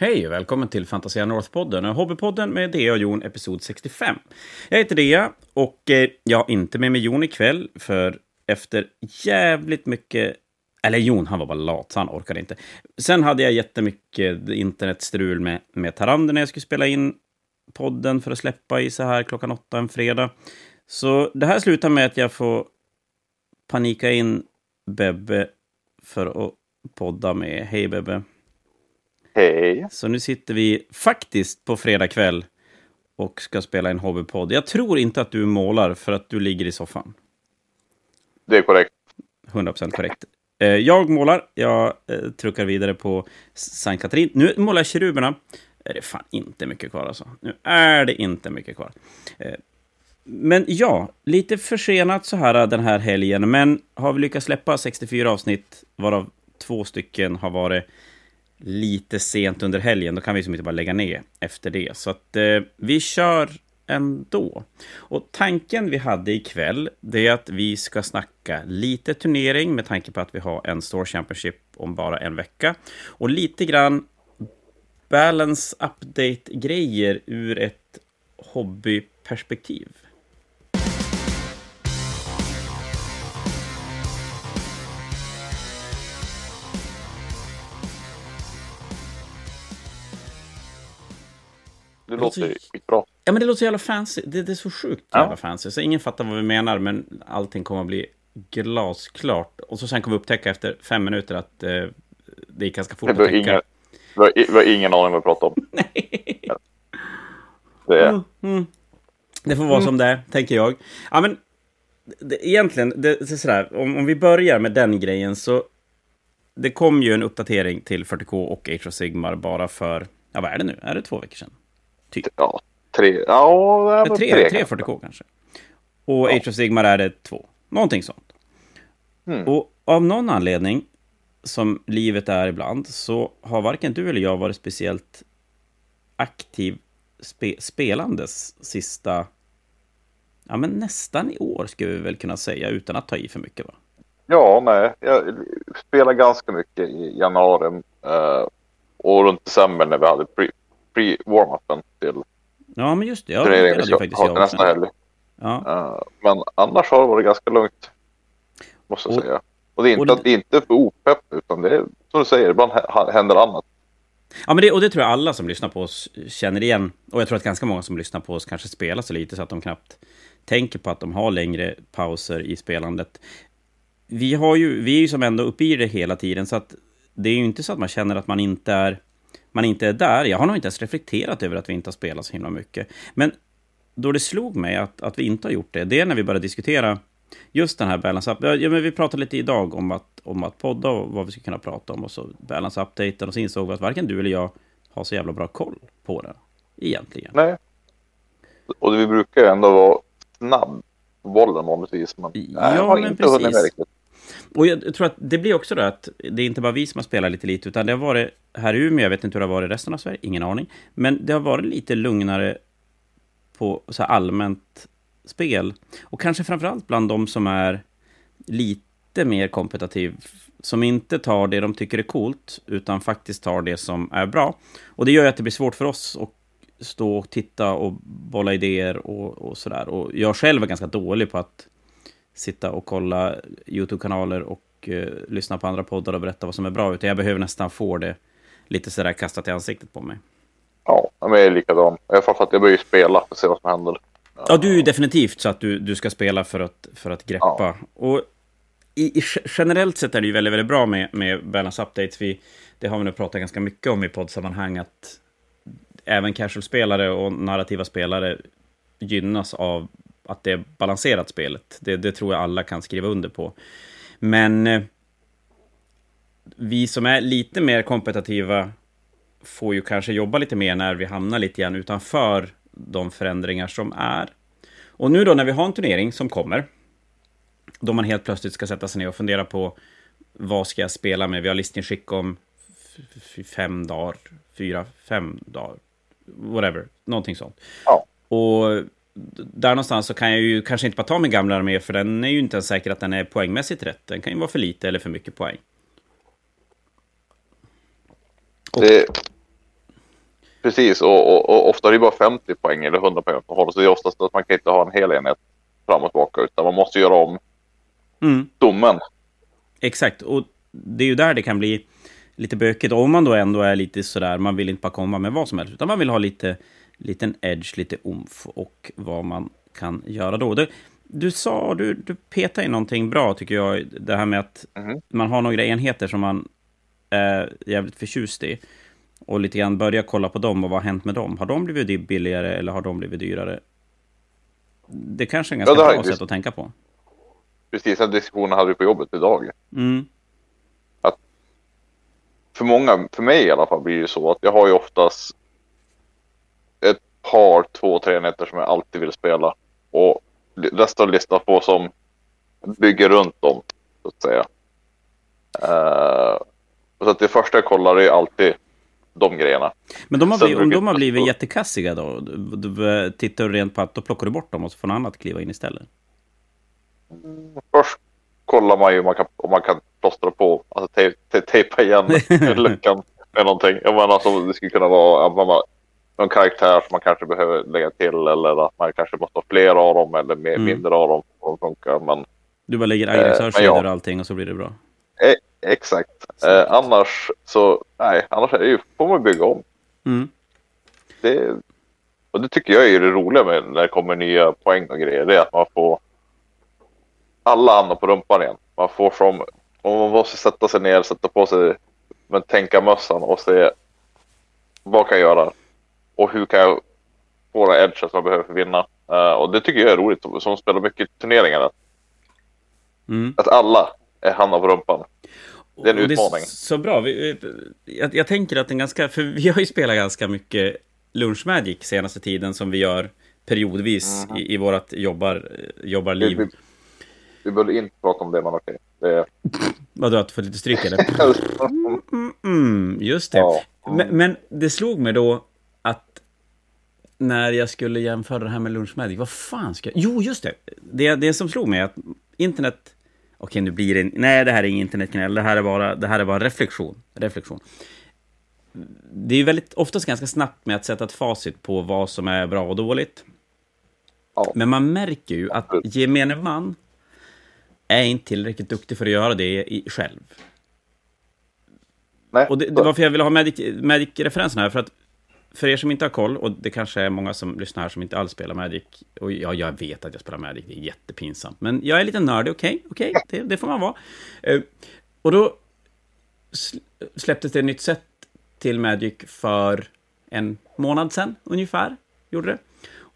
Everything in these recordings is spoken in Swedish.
Hej och välkommen till Fantasia North-podden, Hobbypodden med Dea och Jon, episod 65. Jag heter Dea och eh, jag har inte med mig Jon ikväll, för efter jävligt mycket... Eller Jon, han var bara lat, så han orkade inte. Sen hade jag jättemycket internetstrul med, med Tarander när jag skulle spela in podden för att släppa i så här klockan åtta en fredag. Så det här slutar med att jag får panika in Bebbe för att podda med. Hej Bebbe! Hej. Så nu sitter vi faktiskt på fredag kväll och ska spela en hobbypodd. Jag tror inte att du målar för att du ligger i soffan. Det är korrekt. 100% korrekt. Eh, Jag målar, jag eh, truckar vidare på Sankt Katrin. Nu målar jag keruberna. Är det fan inte mycket kvar alltså. Nu är det inte mycket kvar. Eh, Men ja, lite försenat så här den här helgen, men har vi lyckats släppa 64 avsnitt, varav två stycken har varit lite sent under helgen, då kan vi som inte bara lägga ner efter det. Så att eh, vi kör ändå. Och tanken vi hade ikväll, det är att vi ska snacka lite turnering med tanke på att vi har en Store Championship om bara en vecka. Och lite grann balance update-grejer ur ett hobbyperspektiv. Det låter ju skitbra. Ja, men det låter så jävla fancy. Det, det är så sjukt Ja. jävla fancy. Så ingen fattar vad vi menar, men allting kommer att bli glasklart. Och så sen kommer vi upptäcka efter fem minuter att eh, det gick ganska fort Det att var täcka. ingen, vi har, vi har ingen aning vad vi pratar om. Nej. Det är, Mm, mm. Det får vara som det är, tänker jag. Ja, men det, egentligen, det, det är sådär, om, om vi börjar med den grejen så det kom ju en uppdatering till 40K och Age of Sigmar bara för, ja vad är det nu? Är det två veckor sedan? Ja, tre, ja, Tre, tre, tre kanske. 40K kanske. Och Age of Sigmar är det två. Någonting sånt. Mm. Och av någon anledning, som livet är ibland, så har varken du eller jag varit speciellt aktiv spe, spelandes sista, ja men nästan i år skulle vi väl kunna säga, utan att ta i för mycket va? Ja, nej. Jag spelade ganska mycket i januari eh, och runt december när vi hade pre- pre-warm-upen till Ja, men just det. Ja, det spelade ju faktiskt jag nästa också. helg. Ja. Eh, men annars har det varit ganska lugnt. Måste jag Och- säga. Och det är inte, och det- inte för opepp, utan det är som du säger, ibland hä- händer annat. Ja, men det, och det tror jag alla som lyssnar på oss känner igen. Och jag tror att ganska många som lyssnar på oss kanske spelar så lite så att de knappt tänker på att de har längre pauser i spelandet. Vi, har ju, vi är ju som ändå uppe i det hela tiden, så att det är ju inte så att man känner att man inte är, man inte är där. Jag har nog inte ens reflekterat över att vi inte har spelat så himla mycket. Men då det slog mig att, att vi inte har gjort det, det är när vi började diskutera just den här balance up. Ja, men vi pratade lite idag om att, om att podda och vad vi skulle kunna prata om och så balance updaten och så insåg vi att varken du eller jag har så jävla bra koll på det egentligen. Nej. Och vi brukar ju ändå vara snabb på bollen vanligtvis. Men Ja, jag har men inte hunnit med precis. riktigt. Och jag tror att det blir också det att det är inte bara vi som har spelat lite lite, utan det har varit här i Umeå, jag vet inte hur det har varit i resten av Sverige, ingen aning. Men det har varit lite lugnare på så här allmänt spel. Och kanske framförallt bland de som är lite mer kompetitiv, som inte tar det de tycker är coolt, utan faktiskt tar det som är bra. Och det gör ju att det blir svårt för oss att stå och titta och bolla idéer och, och sådär. Och jag själv är ganska dålig på att sitta och kolla YouTube-kanaler och eh, lyssna på andra poddar och berätta vad som är bra. Utan jag behöver nästan få det lite sådär kastat i ansiktet på mig. Ja, men jag är likadan. Fall för att jag börjar spela för att se vad som händer. Ja, du är ju definitivt så att du, du ska spela för att, för att greppa. Ja. Och i, i, generellt sett är det ju väldigt, väldigt bra med, med balance updates. Vi, det har vi nu pratat ganska mycket om i poddsammanhang, att även casual-spelare och narrativa spelare gynnas av att det är balanserat spelet. Det, det tror jag alla kan skriva under på. Men eh, vi som är lite mer kompetitiva får ju kanske jobba lite mer när vi hamnar lite grann utanför de förändringar som är. Och nu då när vi har en turnering som kommer, då man helt plötsligt ska sätta sig ner och fundera på vad ska jag spela med? Vi har listningsskick om fem dagar, fyra, fem dagar, whatever, någonting sånt. Ja. Och där någonstans så kan jag ju kanske inte bara ta min gamla armé, för den är ju inte ens säker att den är poängmässigt rätt. Den kan ju vara för lite eller för mycket poäng. Och- Det, precis, och, och, och, ofta är det bara 50 poäng eller 100 poäng på håll. Så det är oftast att man kan inte ha en hel enhet fram och tillbaka, utan man måste göra om mm. domen. Exakt, och det är ju där det kan bli lite bökigt. Om man då ändå är lite sådär, man vill inte bara komma med vad som helst, utan man vill ha lite liten edge, lite umf och vad man kan göra då. Det, du sa, du, du petade in någonting bra tycker jag, det här med att mm. man har några enheter som man är jävligt förtjust i. Och lite grann börja kolla på dem och vad har hänt med dem? Har de blivit billigare eller har de blivit dyrare? Det kanske är en ganska ja, bra sätt att tänka på. Precis, den diskussionen hade vi på jobbet idag. Mm. Att för många, för mig i alla fall, blir det så att jag har ju oftast två, tre nätter som jag alltid vill spela. Och resten lyssna på som bygger runt dem, så att säga. Uh, så att det första jag kollar är alltid de grejerna. Men de har blivit, om de har blivit jättekassiga då, du, du, tittar du rent på att då plockar du bort dem och så får något annat kliva in istället? Först kollar man ju om man kan, om man kan plåstra på, alltså te, te, tejpa igen luckan med någonting. Jag menar, alltså, det skulle kunna vara man, någon karaktär som man kanske behöver lägga till eller att man kanske måste ha fler av dem eller mer, mm. mindre av dem. Som funkar, men, du bara lägger aggressörssidor eh, ja. och allting och så blir det bra? Eh, exakt. Eh, annars så, nej, annars är det ju, får man bygga om. Mm. Det, och det tycker jag är det roliga med när det kommer nya poäng och grejer. Det är att man får alla andra på rumpan igen. Man får som, om man måste sätta sig ner, sätta på sig men tänka mössan och se vad kan jag göra och hur kan jag få edge som jag behöver för att vinna. Uh, och det tycker jag är roligt som spelar mycket turneringar. Mm. Att alla är hamnar på rumpan. Det är en utmaning. Det är så bra. Vi, jag, jag, tänker att den ganska, för vi har ju spelat ganska mycket Lunch Magic senaste tiden som vi gör periodvis mm. i, i vårt jobbar, jobbarliv. Vi, vi, vi behöver inte prata om det, men okej. Det... Vadå, att få lite stryk eller? Mm, mm, mm, just det. Ja. Men, men, det slog mig då att när jag skulle jämföra det här med Lunch Magic, vad fan ska jag... Jo, just det. Det, det som slog mig är att internet okej nu blir det, nej det här är ingen internetknäll, det här är bara, det här är bara reflektion. reflektion. Det är ju väldigt oftast ganska snabbt med att sätta ett facit på vad som är bra och dåligt. Ja. Men man märker ju att gemene man är inte tillräckligt duktig för att göra det själv. Nej. Och det, det var varför jag ville ha Magic-referensen här, för att för er som inte har koll, och det kanske är många som lyssnar här som inte alls spelar Magic, och ja, jag vet att jag spelar Magic, det är jättepinsamt, men jag är lite nördig, okej, okay, okej, okay, det, det, får man vara. Uh, och då släpptes det ett nytt set till Magic för en månad sedan, ungefär, gjorde det.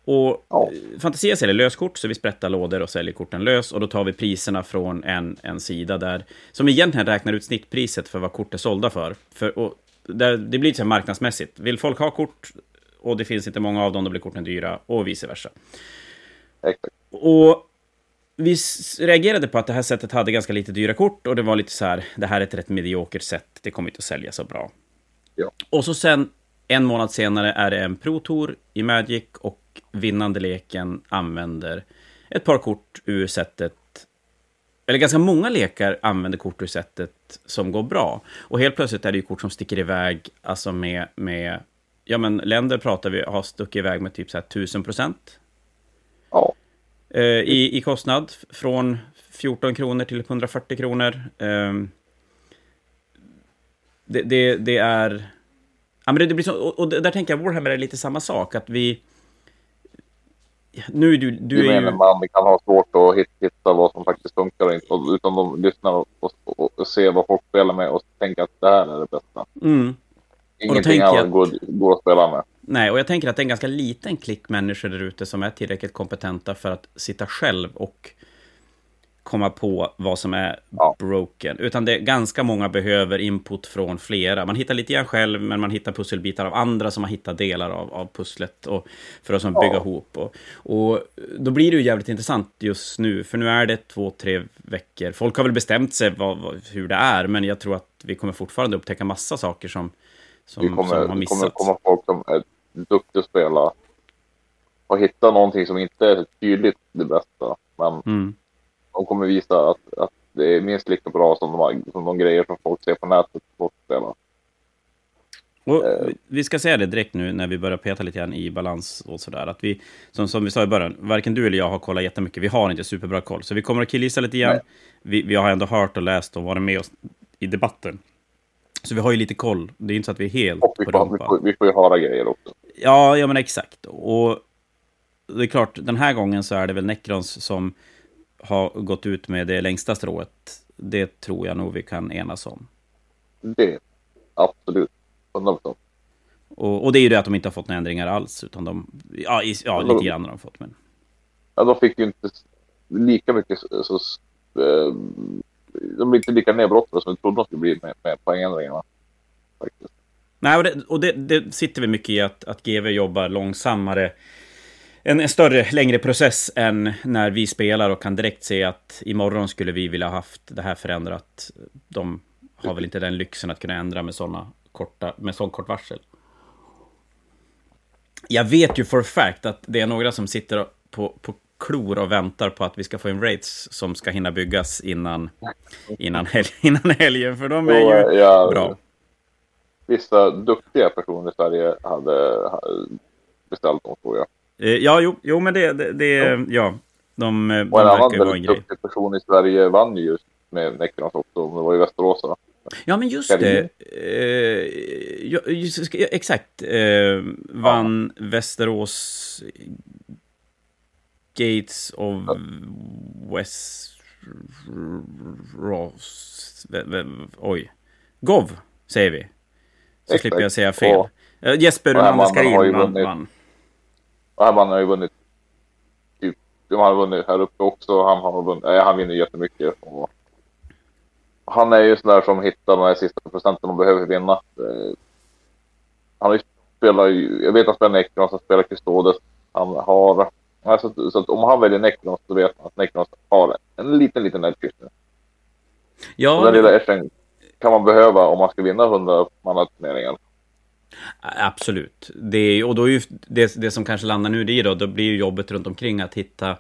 Och ja. Fantasia säljer löskort, så vi sprättar lådor och säljer korten lös. Och då tar vi priserna från en, en sida där, som egentligen räknar ut snittpriset för vad kort är sålda för. för och det, det blir så marknadsmässigt. Vill folk ha kort och det finns inte många av dem, då blir korten dyra och vice versa. Exakt. Och vi reagerade på att det här sättet hade ganska lite dyra kort och det var lite så här, det här är ett rätt mediokert sätt, det kommer inte att sälja så bra. Ja. Och så sen, en månad senare, är det en Pro Tour i Magic och vinnande leken använder ett par kort ur sättet eller ganska många lekar använder kort ur sättet som går bra. Och helt plötsligt är det ju kort som sticker iväg, alltså med, med ja men länder pratar vi, har stuckit iväg med typ så här 1000 procent. Ja. Eh, i, I kostnad, från 14 kronor till 140 kronor. Eh, det, det, det, är... Ja, men det, det blir så, och, och där tänker jag, Warhammer är lite samma sak, att vi nu är du... Du är ju... man kan ha svårt att hitta vad som faktiskt funkar och inte, utan de lyssnar och, och, och ser vad folk spelar med och tänker att det här är det bästa. Mm. Ingenting annat att... går, går att spela med. Nej, och jag tänker att det är en ganska liten klick människor där ute som är tillräckligt kompetenta för att sitta själv och komma på vad som är ja. broken. Utan det ganska många behöver input från flera. Man hittar lite grann själv, men man hittar pusselbitar av andra som har hittat delar av, av pusslet och för att som bygga ja. ihop. Och, och då blir det ju jävligt intressant just nu, för nu är det två, tre veckor. Folk har väl bestämt sig vad, vad, hur det är, men jag tror att vi kommer fortfarande upptäcka massa saker som, som, vi kommer, som har missats. Det kommer komma folk som är duktiga att spela och hitta någonting som inte är tydligt det bästa. Men mm de kommer visa att, att det är minst lika bra som de, som de grejer som folk ser på nätet spela. Och vi ska säga det direkt nu när vi börjar peta lite grann i balans och sådär. Att vi, som, som vi sa i början, varken du eller jag har kollat jättemycket. Vi har inte superbra koll. Så vi kommer att killgissa lite grann. Vi, vi, har ändå hört och läst och varit med oss i debatten. Så vi har ju lite koll. Det är inte så att vi är helt och vi får, på vi får, vi får ju höra grejer också. Ja, ja men exakt. Och det är klart, den här gången så är det väl Necrons som har gått ut med det längsta strået. Det tror jag nog vi kan enas om. Det, absolut. 100%. Och, och det är ju det att de inte har fått några ändringar alls, utan de, ja, i, ja lite grann har de fått. Men... Ja, de fick ju inte lika mycket så, så eh, de blir inte lika nedbrottade som vi trodde de skulle bli med, med poängändringarna. Faktiskt. Nej, och, det, och det, det, sitter väl mycket i att, att GV jobbar långsammare. En, en, större, längre process än när vi spelar och kan direkt se att imorgon skulle vi vilja haft det här förändrat. De har väl inte den lyxen att kunna ändra med sådana korta, med sån kort varsel. Jag vet ju for fact att det är några som sitter på, på klor och väntar på att vi ska få en rates som ska hinna byggas innan, innan, helg, innan helgen, för de är ju ja, bra. Vissa duktiga personer i Sverige hade beställt dem, tror jag. Eh, ja, jo, jo men det, det, det ja. ja. De, de och en annan väldigt duktig person i Sverige vann ju just med Necrons också, det var i Västerås. Va? Ja, men just det. Eh, just, exakt. Eh, vann ja. Västerås Gates of ja. West... Ross... Oj. Gov, säger vi. Så exakt. slipper jag säga fel. Och, uh, Jesper Unander vann. vann. Och Herman har ju vunnit. Typ, de har vunnit här uppe också. Han, har vunnit, äh, han vinner jättemycket. Och, han är ju sån där som hittar de här sista procenten de behöver vinna. Eh, han har ju spelat, jag vet att han spelar Necrons, han spelar Custodes. Han har, alltså, så att om han väljer Necrons så vet han att Necrons har en liten, liten edge Ja. Och den lilla edgen kan man behöva om man ska vinna 100 mannaturneringar. Absolut. Det och då är ju det, det som kanske landar nu det då, då blir ju jobbet runt omkring att hitta...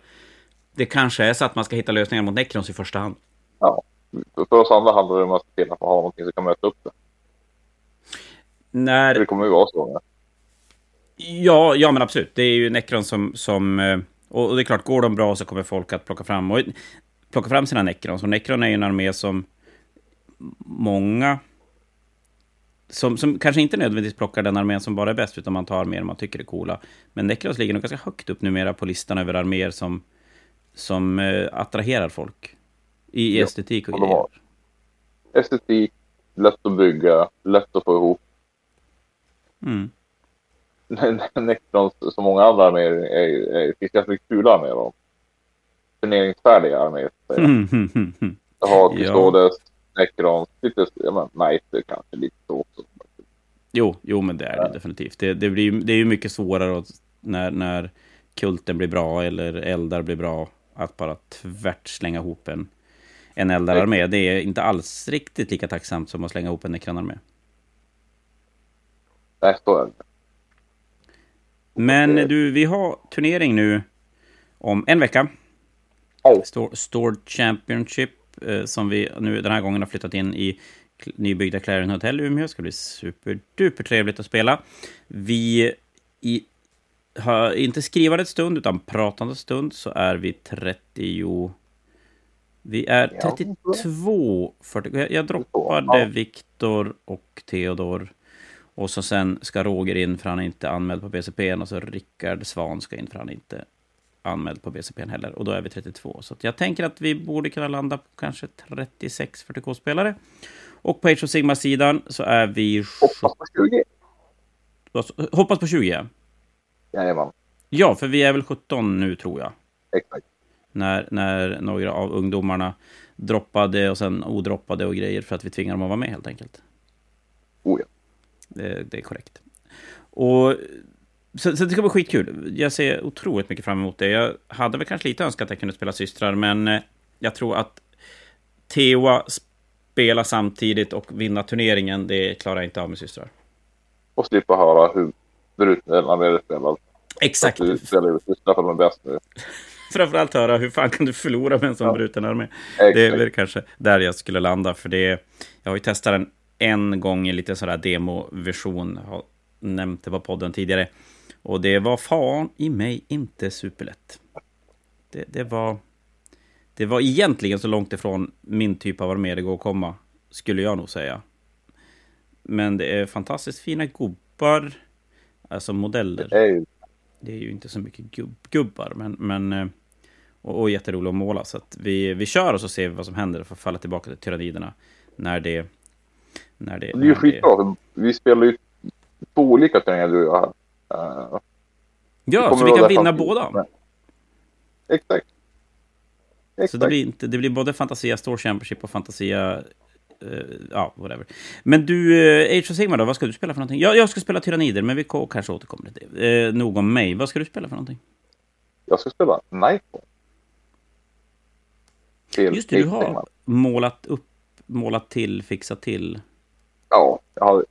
Det kanske är så att man ska hitta lösningar mot Necrons i första hand. Ja för oss andra handlar det om att se till att man har någonting som kan möta upp det. När... Det kommer ju vara så. Ja, ja men absolut. Det är ju Necron som... som eh, och det är klart, går de bra så kommer folk att plocka fram, och, plocka fram sina Necron. Så Necron är ju en armé som många... Som, som kanske inte nödvändigtvis plockar den armén som bara är bäst, utan man tar arméer man tycker är coola. Men Necrons ligger nog ganska högt upp numera på listan över arméer som, som eh, attraherar folk. I ja, estetik och, grejer. Estetik, lätt att bygga, lätt att få ihop. Mm. Necrons, som många andra arméer, är, är, finns ganska kula med dem. Turneringsfärdiga arméer. Mm, mm, mm, Jag har Custodes. Necrons, lite, ja men Knighter kanske lite så också. Jo, jo men det är det ja. definitivt. Det, det, blir, det är ju mycket svårare att, när, när kulten blir bra eller eldar blir bra att bara tvärt slänga ihop en en eldararmé. Det är inte alls riktigt lika tacksamt som att slänga ihop en nekranarmé. Nej, så är det. Men du, vi har turnering nu om en vecka. Oh. Stored Championship, eh, som vi nu den här gången har flyttat in i nybyggda Clarion Hotel i Umeå. Det ska bli superduper trevligt att spela. Vi i, har inte skrivande stund, utan pratande stund, så är vi 30 vi är 32, 40, jag droppade. Viktor och Theodor. Och så sen ska Roger in för han är inte anmäld på BCP. Och så Rickard Svan ska in för han är inte anmäld på BCP heller. Och då är vi 32. Så jag tänker att vi borde kunna landa på kanske 36 40K-spelare. Och på Age of Sigma-sidan så är vi... Hoppas på 20. Hoppas på 20, ja. Jajamän. Ja, för vi är väl 17 nu tror jag. Exakt när, när några av ungdomarna droppade och sen odroppade och grejer för att vi tvingade dem att vara med helt enkelt. Oh ja. Det, det är korrekt. Och så, så, det ska bli skitkul. Jag ser otroligt mycket fram emot det. Jag hade väl kanske lite önskat att jag kunde spela systrar, men eh, jag tror att Teoa spela samtidigt och vinna turneringen, det klarar jag inte av med systrar. Och slippa höra hur bruten man spelar. Exakt. du spelar ju systrar för de är bäst nu. framförallt höra hur fan kan du förlora med en sån ja. bruten armé. Det är väl kanske där jag skulle landa, för det jag har ju testat den en gång i lite sådär demoversion. Har nämnt det på podden tidigare. Och det var fan i mig inte superlätt. Det, det var... Det var egentligen så långt ifrån min typ av armé det går att komma, skulle jag nog säga. Men det är fantastiskt fina gubbar, alltså modeller. Det är ju, det är ju inte så mycket gubb, gubbar, men, men eh, och, och jätteroligt att måla. Så att vi, vi kör och så ser vi vad som händer för att falla tillbaka till tyranniderna när det... När det, det är ju skitbra, för vi spelar ju två olika turneringar du och jag. Uh, ja, så vi kan vinna båda. Exakt. Exakt. Så det blir, inte, det blir både Fantasia Store Championship och Fantasia... Uh, ja, whatever. Men du, uh, Age of Sigmar då, vad ska du spela för någonting? Jag, jag ska spela Tyrannider, men vi kanske återkommer till det. Uh, nog om mig. Vad ska du spela för någonting? Jag ska spela Nightfall. Just det, du har målat upp, målat till, fixat till. Ja, jag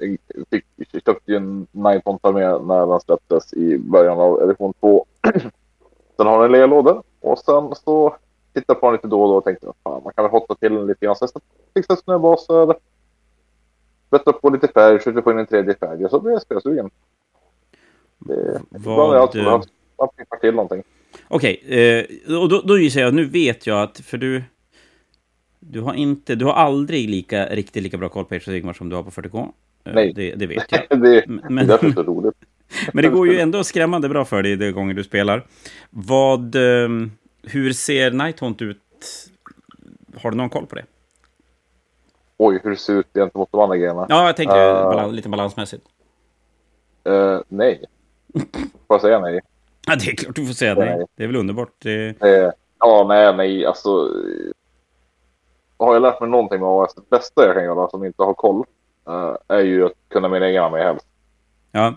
fick, köpte ju en Nightfall med när den släpptes i början av edition 2. sen har den legat och sen så tittade på den lite då och då och tänkte att man kan väl hotta till den lite grann. Sen fixa snöbaser, bättra på lite färg, försökte få in en tredje färg och så blev jag spelsugen. Det, Vad... Allt, man, man pippar till någonting. Okej, okay, eh, och då, då gissar jag, nu vet jag att, för du... Du har inte, du har aldrig lika, riktigt lika bra koll på Age Sigmar som du har på 40K. Eh, Nej. Det, det vet jag. det, men, det är därför så roligt. men det går ju ändå skrämmande bra för dig de gånger du spelar. Vad... Um, hur ser Nighthaunt ut? Har du någon koll på det? Oj, hur det ser ut gentemot de andra grejerna? Ja, jag tänker uh, balans, lite balansmässigt. Uh, nej. Får jag säga nej? Ja, det är klart du får säga nej. nej. Det är väl underbart. Det... Uh, ja, nej, nej, alltså. Har jag lärt mig någonting med AS, det bästa jag kan göra som inte har koll är ju att kunna min egen armé helst. Ja.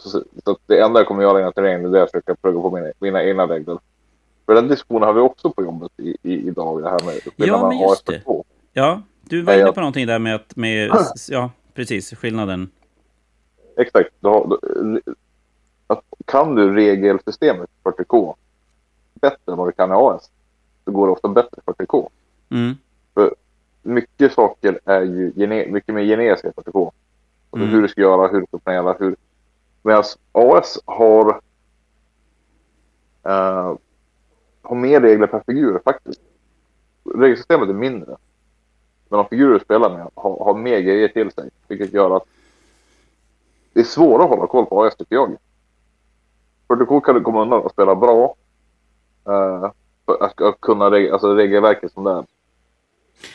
så, så, det enda jag kommer göra innan terrängen är att försöka plugga på mina, mina egna regler. För den diskussionen har vi också på jobbet i, i, idag, det här med ja, men just det. Ja, du var inne på någonting där med att, med, ja, precis, skillnaden. Exakt. Då, att, kan du regelsystemet 40K bättre än vad du kan i AS, så går det ofta bättre i 40K. Mm. För mycket saker är ju gene, mycket mer generiska i 40K. Alltså mm. hur du ska göra, hur du ska planera, hur... Medan AS har uh, har mer regler per figur faktiskt. Regelsystemet är mindre. Men de figurer du spelar med har, har mer grejer till sig. Vilket gör att det är svårare att hålla koll på AS tycker jag. För du kan du komma undan och spela bra. Uh, att, att kunna reg alltså regelverket som det är.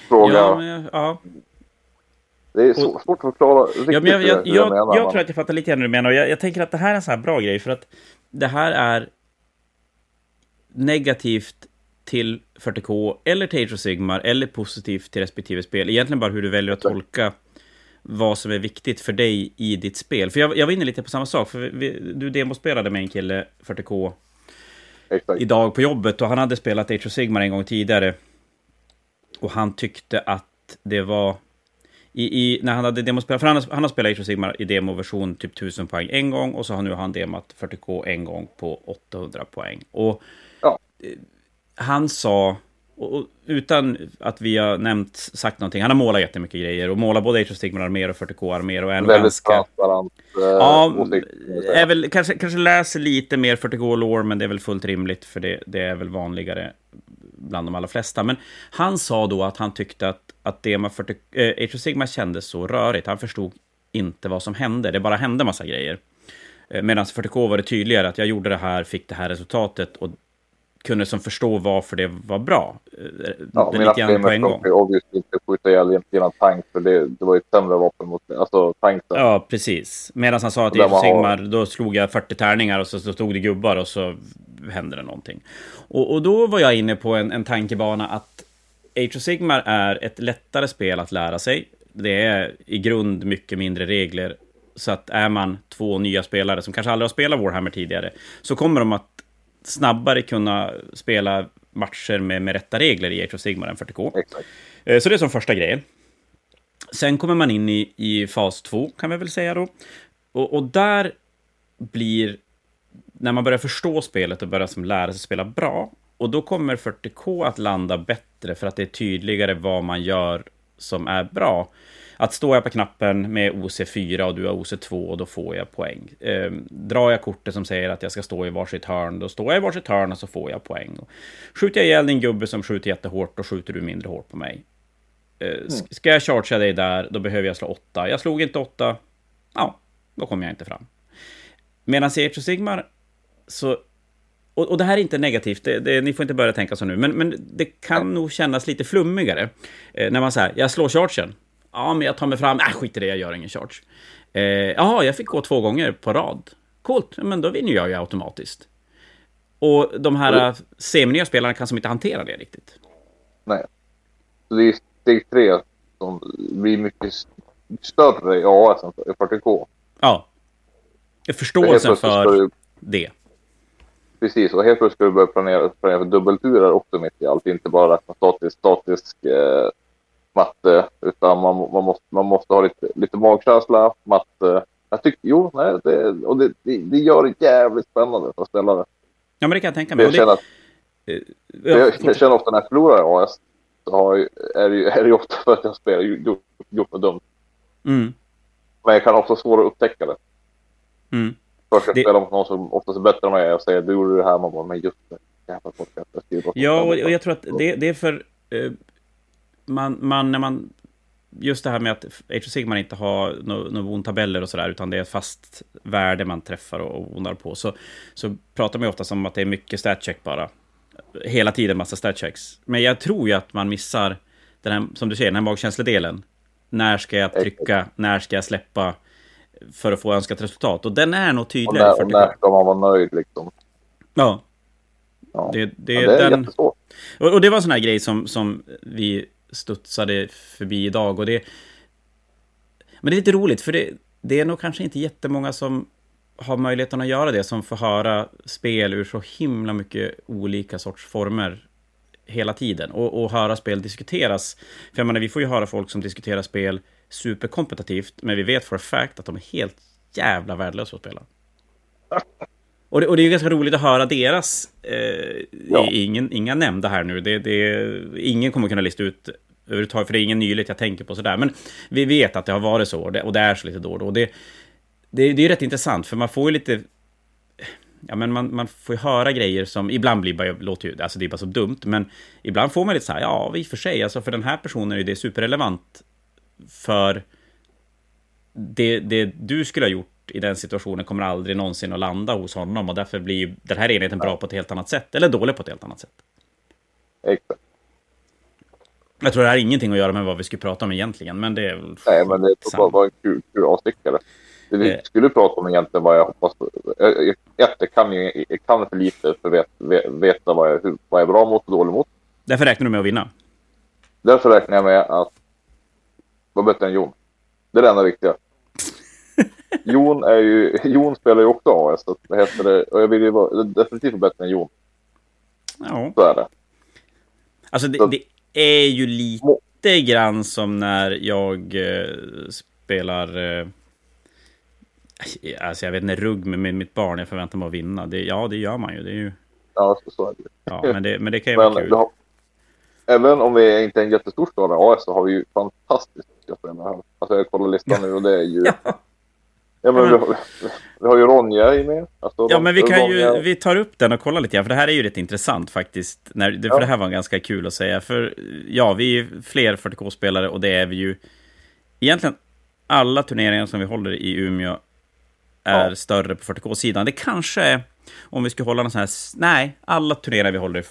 Fråga. Ja, men, ja. Det är svårt, att förklara riktigt ja, men jag, jag, jag, jag, jag tror att jag fattar lite grann hur du menar. Jag, jag tänker att det här är en sån här bra grej. För att det här är negativt till 40K eller till Age of Sigmar eller positivt till respektive spel. Egentligen bara hur du väljer att tolka vad som är viktigt för dig i ditt spel. För jag, jag var inne lite på samma sak, för vi, du demospelade med en kille 40K Exakt. idag på jobbet och han hade spelat Age of Sigmar en gång tidigare. Och han tyckte att det var... I, i, när han hade demospelat, för han har, han har spelat Age of Sigmar i demoversion typ 1000 poäng en gång och så har nu han demat 40K en gång på 800 poäng. Och han sa, och utan att vi har nämnt, sagt någonting, han har målat jättemycket grejer och målat både Age of Stigma-arméer och 40K-arméer och är nog ganska... transparent eh, Ja, är väl, kanske, kanske läser lite mer 40K-lore, men det är väl fullt rimligt, för det, det är väl vanligare bland de allra flesta. Men han sa då att han tyckte att, att Dema 40, äh, Age of Sigma kändes så rörigt. Han förstod inte vad som hände. Det bara hände massa grejer. Eh, Medan 40K var det tydligare att jag gjorde det här, fick det här resultatet och kunde som förstå varför det var bra. Eh, ja, lite grann på en gång. Obviously inte skjuta ihjäl genom tank, för det, det var ju ett sämre vapen mot alltså, tanksen. Ja, precis. Medan han sa att i Sigmar, då slog jag 40 tärningar och så, så stod det gubbar och så hände det någonting. Och, och då var jag inne på en, en tankebana att Age of Sigmar är ett lättare spel att lära sig. Det är i grund mycket mindre regler. Så att är man två nya spelare som kanske aldrig har spelat Warhammer tidigare, så kommer de att snabbare kunna spela matcher med, med rätta regler i Age of Sigmar än 40K. Exakt. Eh, så det är som första grejen. Sen kommer man in i, i fas 2, kan vi väl säga då. Och, och där blir, när man börjar förstå spelet och börjar som lära sig spela bra, och då kommer 40K att landa bättre för att det är tydligare vad man gör som är bra. att står jag på knappen med OC4 och du har OC2, då får jag poäng. Eh, drar jag kortet som säger att jag ska stå i varsitt hörn, då står jag i varsitt hörn och så får jag poäng. Och skjuter jag ihjäl din gubbe som skjuter jättehårt, då skjuter du mindre hårt på mig. Eh, mm. Ska jag chargea dig där, då behöver jag slå 8. Jag slog inte 8, ja, då kommer jag inte fram. Medan i Age of Sigmar så och, och, det här är inte negativt, det, det, ni får inte börja tänka så nu, men, men det kan nog kännas lite flummigare. Eh, när man säger, jag slår chargen. Ja, men jag tar mig fram, äh, skit i det, jag gör ingen charge. Eh, jaha, jag fick gå två gånger på rad. Coolt, men då vinner jag ju automatiskt. Och de här mm. seminya spelarna kan som inte hantera det riktigt. Nej. Så det är steg tre som blir mycket större i AS än i 40K. Ja. Förståelsen för det. Precis, och helt plötsligt ska du börja planera, planera för dubbelturer också mitt i allt. Inte bara räkna statisk, statisk eh, matte, utan man, man, måste, man måste ha lite, lite magkänsla, matte. Jag tycker, jo, nej, det, och det, det, det gör det jävligt spännande för spelare. Ja, men det kan jag tänka mig. Jag, känner, att, uh, jag, jag känner ofta när jag förlorar i AS, så har, är, det, är det ofta för att jag spelar gjort, gjort något dumt. Mm. Men jag kan ofta svårt att upptäcka det. Mm. Först jag spelar mot någon som oftast är bättre än mig och säger du gjorde det här, man bara, men just det. Jävla. Ja, och, och jag tror att det, det är för... Uh, man, man, när man... Just det här med att Age of Sigmar inte har några no, no tabeller och sådär, utan det är ett fast värde man träffar och vonar på, så, så pratar man ju ofta om att det är mycket statcheck bara. Hela tiden massa statchecks. Men jag tror ju att man missar den här, som du säger, den här magkänsledelen. När ska jag trycka? När ska jag släppa? För att få önskat resultat. Och den är nog tydligare. Och när, och när ska man vara nöjd liksom? Ja. ja. Det, det, ja, det är den... jättesvårt. Och, och det var en sån här grej som, som vi studsade förbi idag. Och det... Men det är lite roligt, för det, det är nog kanske inte jättemånga som har möjligheten att göra det, som får höra spel ur så himla mycket olika sorts former hela tiden. Och, och höra spel diskuteras. För jag menar, vi får ju höra folk som diskuterar spel superkompetitivt, men vi vet for a fact att de är helt jävla värdelösa att spela. Och det, och det är ganska roligt att höra deras... Eh, ja. ingen, inga nämnda här nu. Det, det, ingen kommer kunna lista ut överhuvudtaget, för det är ingen nyligt jag tänker på sådär. Men vi vet att det har varit så, och det, och det är så lite då och då. Det, det, det är rätt intressant, för man får ju lite... Ja, men man, man får ju höra grejer som ibland blir bara, låter ju, alltså det är bara så dumt, men ibland får man lite så här, ja, i och för sig, alltså för den här personen är det superrelevant för det, det du skulle ha gjort i den situationen kommer aldrig någonsin att landa hos honom och därför blir ju den här enheten bra på ett helt annat sätt, eller dålig på ett helt annat sätt. Exakt. Jag tror det har ingenting att göra med vad vi skulle prata om egentligen, men det är väl... Nej, men det är bara en kul, kul avstickare. Det vi eh. skulle prata om egentligen vad jag hoppas. Jag, jag, kan, ju, jag kan för lite för att vet, veta vad jag, vad jag är bra mot och dålig mot. Därför räknar du med att vinna? Därför räknar jag med att var bättre än Jon. Det är det enda viktiga. Jon, är ju, Jon spelar ju också AS, så vad heter det? Och jag vill ju vara, definitivt bättre än Jon. Ja. Så är det. Alltså det, det är ju lite grann som när jag eh, spelar... Eh, alltså jag vet inte, rugg med, mitt barn. Jag förväntar mig att vinna. Det, ja, det gör man ju. Det är ju... Ja, så är det. Ja, men det, men det kan ju vara kul. Har, även om vi inte är en jättestor stad AS så har vi ju fantastiskt mycket spelare här. Alltså jag kollar listan nu och det är ju... ja. Ja, men vi har, vi har ju Ronja i med. Alltså, ja, men vi kan ju, vi tar upp den och kollar lite grann, för det här är ju rätt intressant faktiskt. När, för ja. det här var ganska kul att säga, för ja, vi är fler 40K-spelare och det är vi ju. Egentligen alla turneringar som vi håller i Umeå är ja. större på 40K-sidan. Det kanske är, om vi ska hålla någon sån här, nej, alla turneringar vi håller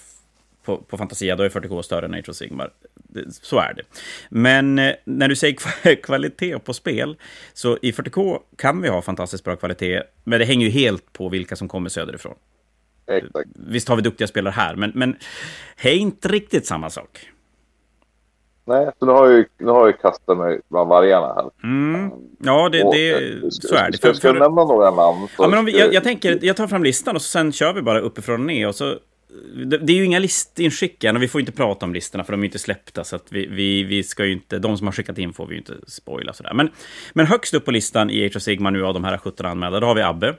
på, på Fantasia, då är 40K större än Age of Sigmar. Så är det. Men eh, när du säger kvalitet på spel, så i 40K kan vi ha fantastiskt bra kvalitet, men det hänger ju helt på vilka som kommer söderifrån. Exakt. Visst har vi duktiga spelare här, men, men det är inte riktigt samma sak. Nej, så nu har jag, nu har jag kastat mig bland vargarna här. Mm. Ja, det, det, ska, så är det. Ska, ska jag nämna några namn? Ja, men om vi, jag, jag, tänker, jag tar fram listan och sen kör vi bara uppifrån och ner. Och så det, är ju inga listinskick än och vi får inte prata om listorna för de är inte släppta. Så att vi, vi, vi ska ju inte, de som har skickat in får vi ju inte spoila sådär. Men, men högst upp på listan i Age of Sigma nu av de här 17 anmälda, då har vi Abbe.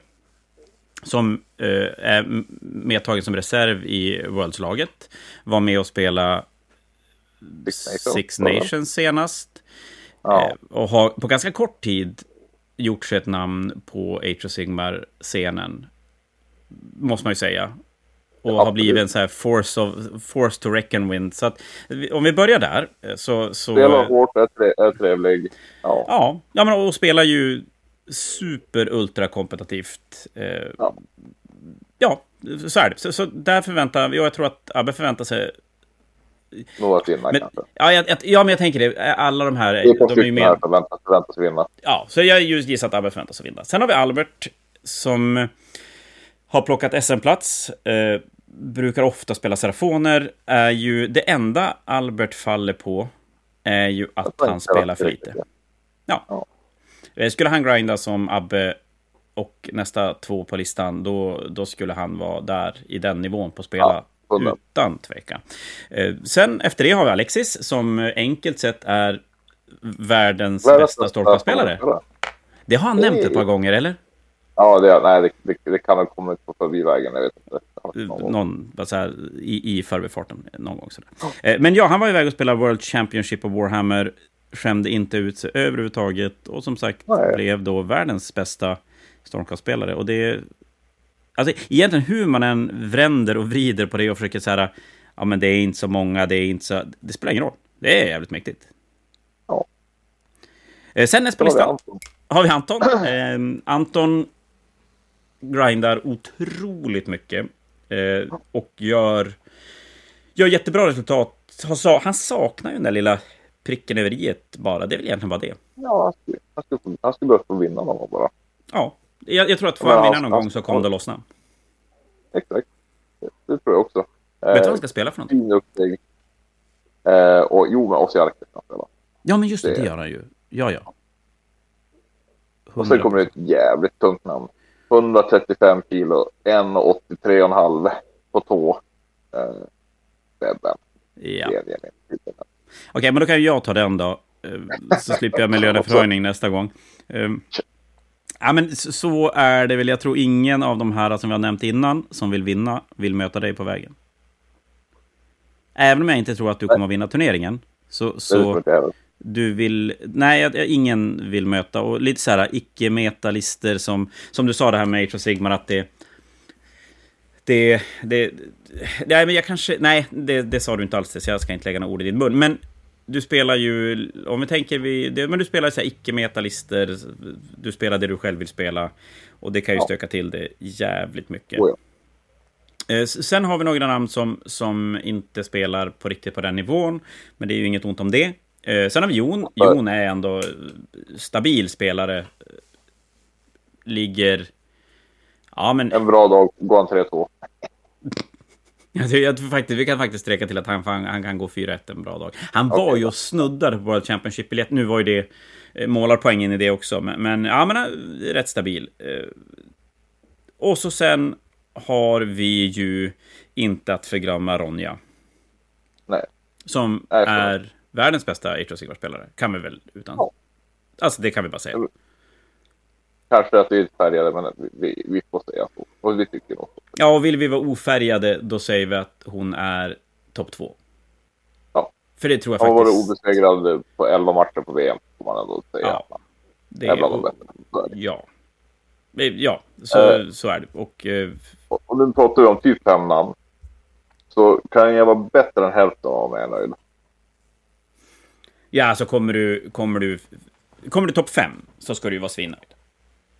Som eh, är medtagen som reserv i Worlds-laget. Var med och spela Six Nations, Six Nations senast. Ja. Och har på ganska kort tid gjort sig ett namn på Age of Sigmar-scenen. Måste man ju säga. Och har blivit en så här force, of, force to reckon with. Så att, om vi börjar där. Så, så, Spelar hårt, är, trevlig. Ja. ja, ja men, och spelar ju super ultra kompetitivt. Eh, ja. ja, så är det. Så, så där förväntar jag, jag tror att Abbe förväntar sig något vinna men, kanske. Ja, jag, ja, men jag tänker det. Alla de här... Det är de är ju med. Förväntas, förväntas vinna. Ja, så jag just gissar att Abbe förväntas vinna. Sen har vi Albert som har plockat SM-plats. Eh, brukar ofta spela Serafoner. Är ju det enda Albert faller på är ju att han spelar för lite. Ja. Eh, skulle han grinda som Abbe och nästa två på listan, då, då skulle han vara där i den nivån på att spela ja, utan tvekan. Eh, sen efter det har vi Alexis som enkelt sett är världens bästa stolpaspelare. Det har han nämnt ett par gånger, eller? Ja, det, nej, det, det, kan ha kommit på förbivägen. Jag vet inte. Någon, någon här, i, i förbifarten någon gång. Sådär. Oh. Men ja, han var iväg och spelade World Championship of Warhammer. Skämde inte ut sig överhuvudtaget. Och som sagt nej. blev då världens bästa Stormcast-spelare. Och det... Alltså egentligen hur man än vänder och vrider på det och försöker så här... Ja, men det är inte så många, det är inte så... Det spelar ingen roll. Det är jävligt mäktigt. Ja. Sen nästa på listan har vi Anton. Eh, Anton grindar otroligt mycket. Eh, och gör, gör jättebra resultat. Han, saknar ju den där lilla pricken över i bara. Det är väl egentligen bara det. Ja, han skulle, han skulle, behöva få vinna någon gång bara. Ja, jag, jag tror att får han vinna någon gång så kommer det lossna. Exakt. Det, tror jag också. Vet du vad han ska spela för någonting? Fin upplägg. Eh, och jo, men Ossi Arke ska spela. Ja, men just det, det, det gör han ju. Ja, ja. 100. Och sen kommer det ett jävligt tungt namn. 135 kilo, 1,83,5 på tå. Eh. Ja. Okej, okay, men då kan jag ta den då. Eh, så slipper jag med löneförhöjning nästa gång. Um, ja, men så är det väl. Jag tror ingen av de här som vi har nämnt innan som vill vinna vill möta dig på vägen. Även om jag inte tror att du kommer att vinna turneringen. Så, så, du vill... Nej, ingen vill möta. Och lite så här icke-metalister som... Som du sa det här med Age of Sigmar, att det... Det... det nej, men jag kanske... Nej, det, det sa du inte alls, så jag ska inte lägga några ord i din mun. Men du spelar ju... Om vi tänker... Vi, det, men du spelar så här icke-metalister. Du spelar det du själv vill spela. Och det kan ju stöka till det jävligt mycket. Oh ja. Eh, sen har vi några namn som, som inte spelar på riktigt på den nivån. Men det är ju inget ont om det. Eh, sen har vi Jon. Jon är ändå stabil spelare. Ligger... Ja, men... En bra dag går han 3-2. Jag tror, jag tror faktiskt, vi kan faktiskt sträcka till att han, han kan gå 4-1 en bra dag. Han var okay. ju och snuddade på World Championship-biljett. Nu var ju det eh, målarpoängen i det också. Men, men ja, men eh, rätt stabil. Eh, och så sen har vi ju inte att förglömma Ronja. Nej. Som Nej, är världens bästa Age of Sigmar-spelare. Kan vi väl utan... Ja. Alltså, det kan vi bara säga. Kanske att vi är färgade, men vi, vi får säga så. Och vi tycker något. Ja, och vill vi vara ofärgade, då säger vi att hon är topp två. Ja. För det tror jag faktiskt... Hon har varit obesegrad på 11 matcher på VM, får man ändå säga. Ja. Det är bland de. Ja. Ja, så, äh, så är det. Och, eh... och nu pratar vi om typ fem namn. Så kan jag vara bättre än hälften av mig är nöjd. Ja, alltså kommer du, kommer du, kommer du topp fem så ska du ju vara svinnöjd.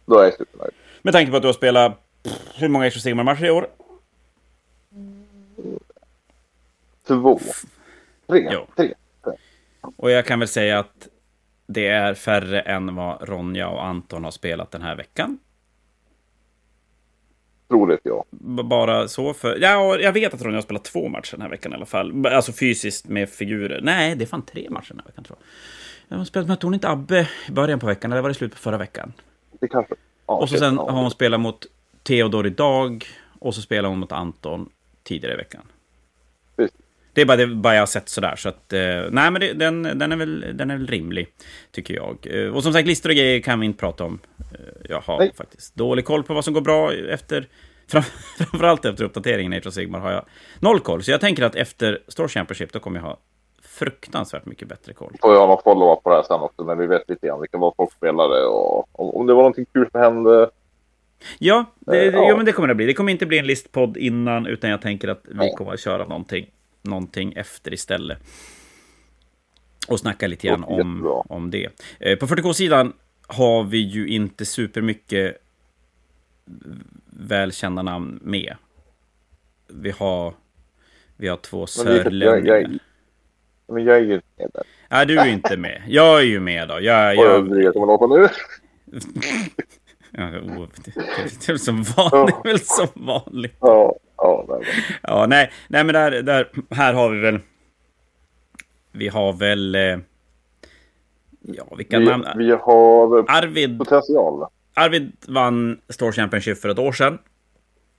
Då är jag supernöjd. Med tanke på att du har spelat, hur många Age matcher i år? Två. Tre. Jo. Tre. Och jag kan väl säga att det är färre än vad Ronja och Anton har spelat den här veckan troligt ja. Bara så för... Ja, jag vet att Ronja har spelat två matcher den här veckan i alla fall. Alltså fysiskt med figurer. Nej, det är fan tre matcher den här veckan tror jag. Har spelat mötte hon inte Abbe i början på veckan, eller var det slut på förra veckan? Det kanske. Ja, och så sen har hon spelat mot Theodor idag. Och så spelar hon mot Anton tidigare i veckan. Det är bara det bara jag har sett sådär. Så att, eh, nej, men det, den, den, är väl, den är väl rimlig, tycker jag. Eh, och som sagt, listor och grejer kan vi inte prata om. Eh, jag har nej. faktiskt dålig koll på vad som går bra efter... Framförallt efter uppdateringen i Age of Sigmar har jag noll koll. Så jag tänker att efter Store Championship då kommer jag ha fruktansvärt mycket bättre koll. Får jag någon follow-up på det här sen också, när vi vet lite grann vilka var folk spelade och om det var någonting kul som hände. Ja, det, ja. ja men det kommer det bli. Det kommer inte bli en listpodd innan, utan jag tänker att vi kommer att köra någonting, någonting efter istället. Och snacka lite grann om, om det. Eh, på 40K-sidan har vi ju inte supermycket välkända namn med. Vi har, vi har två sörlänningar. Men jag är ju med där. Nej, du är ju inte med. Jag är ju med då. Jag, jag... jag kommer låta nu. ja, det, är väl som vanligt. Det är väl som vanligt. Ja, ja, nej, ja nej, nej, men där, där, här har vi väl... Vi har väl... Eh, ja, vilka vi, namn? Vi har Arvid. potential. Arvid vann Store Championship för ett år sedan.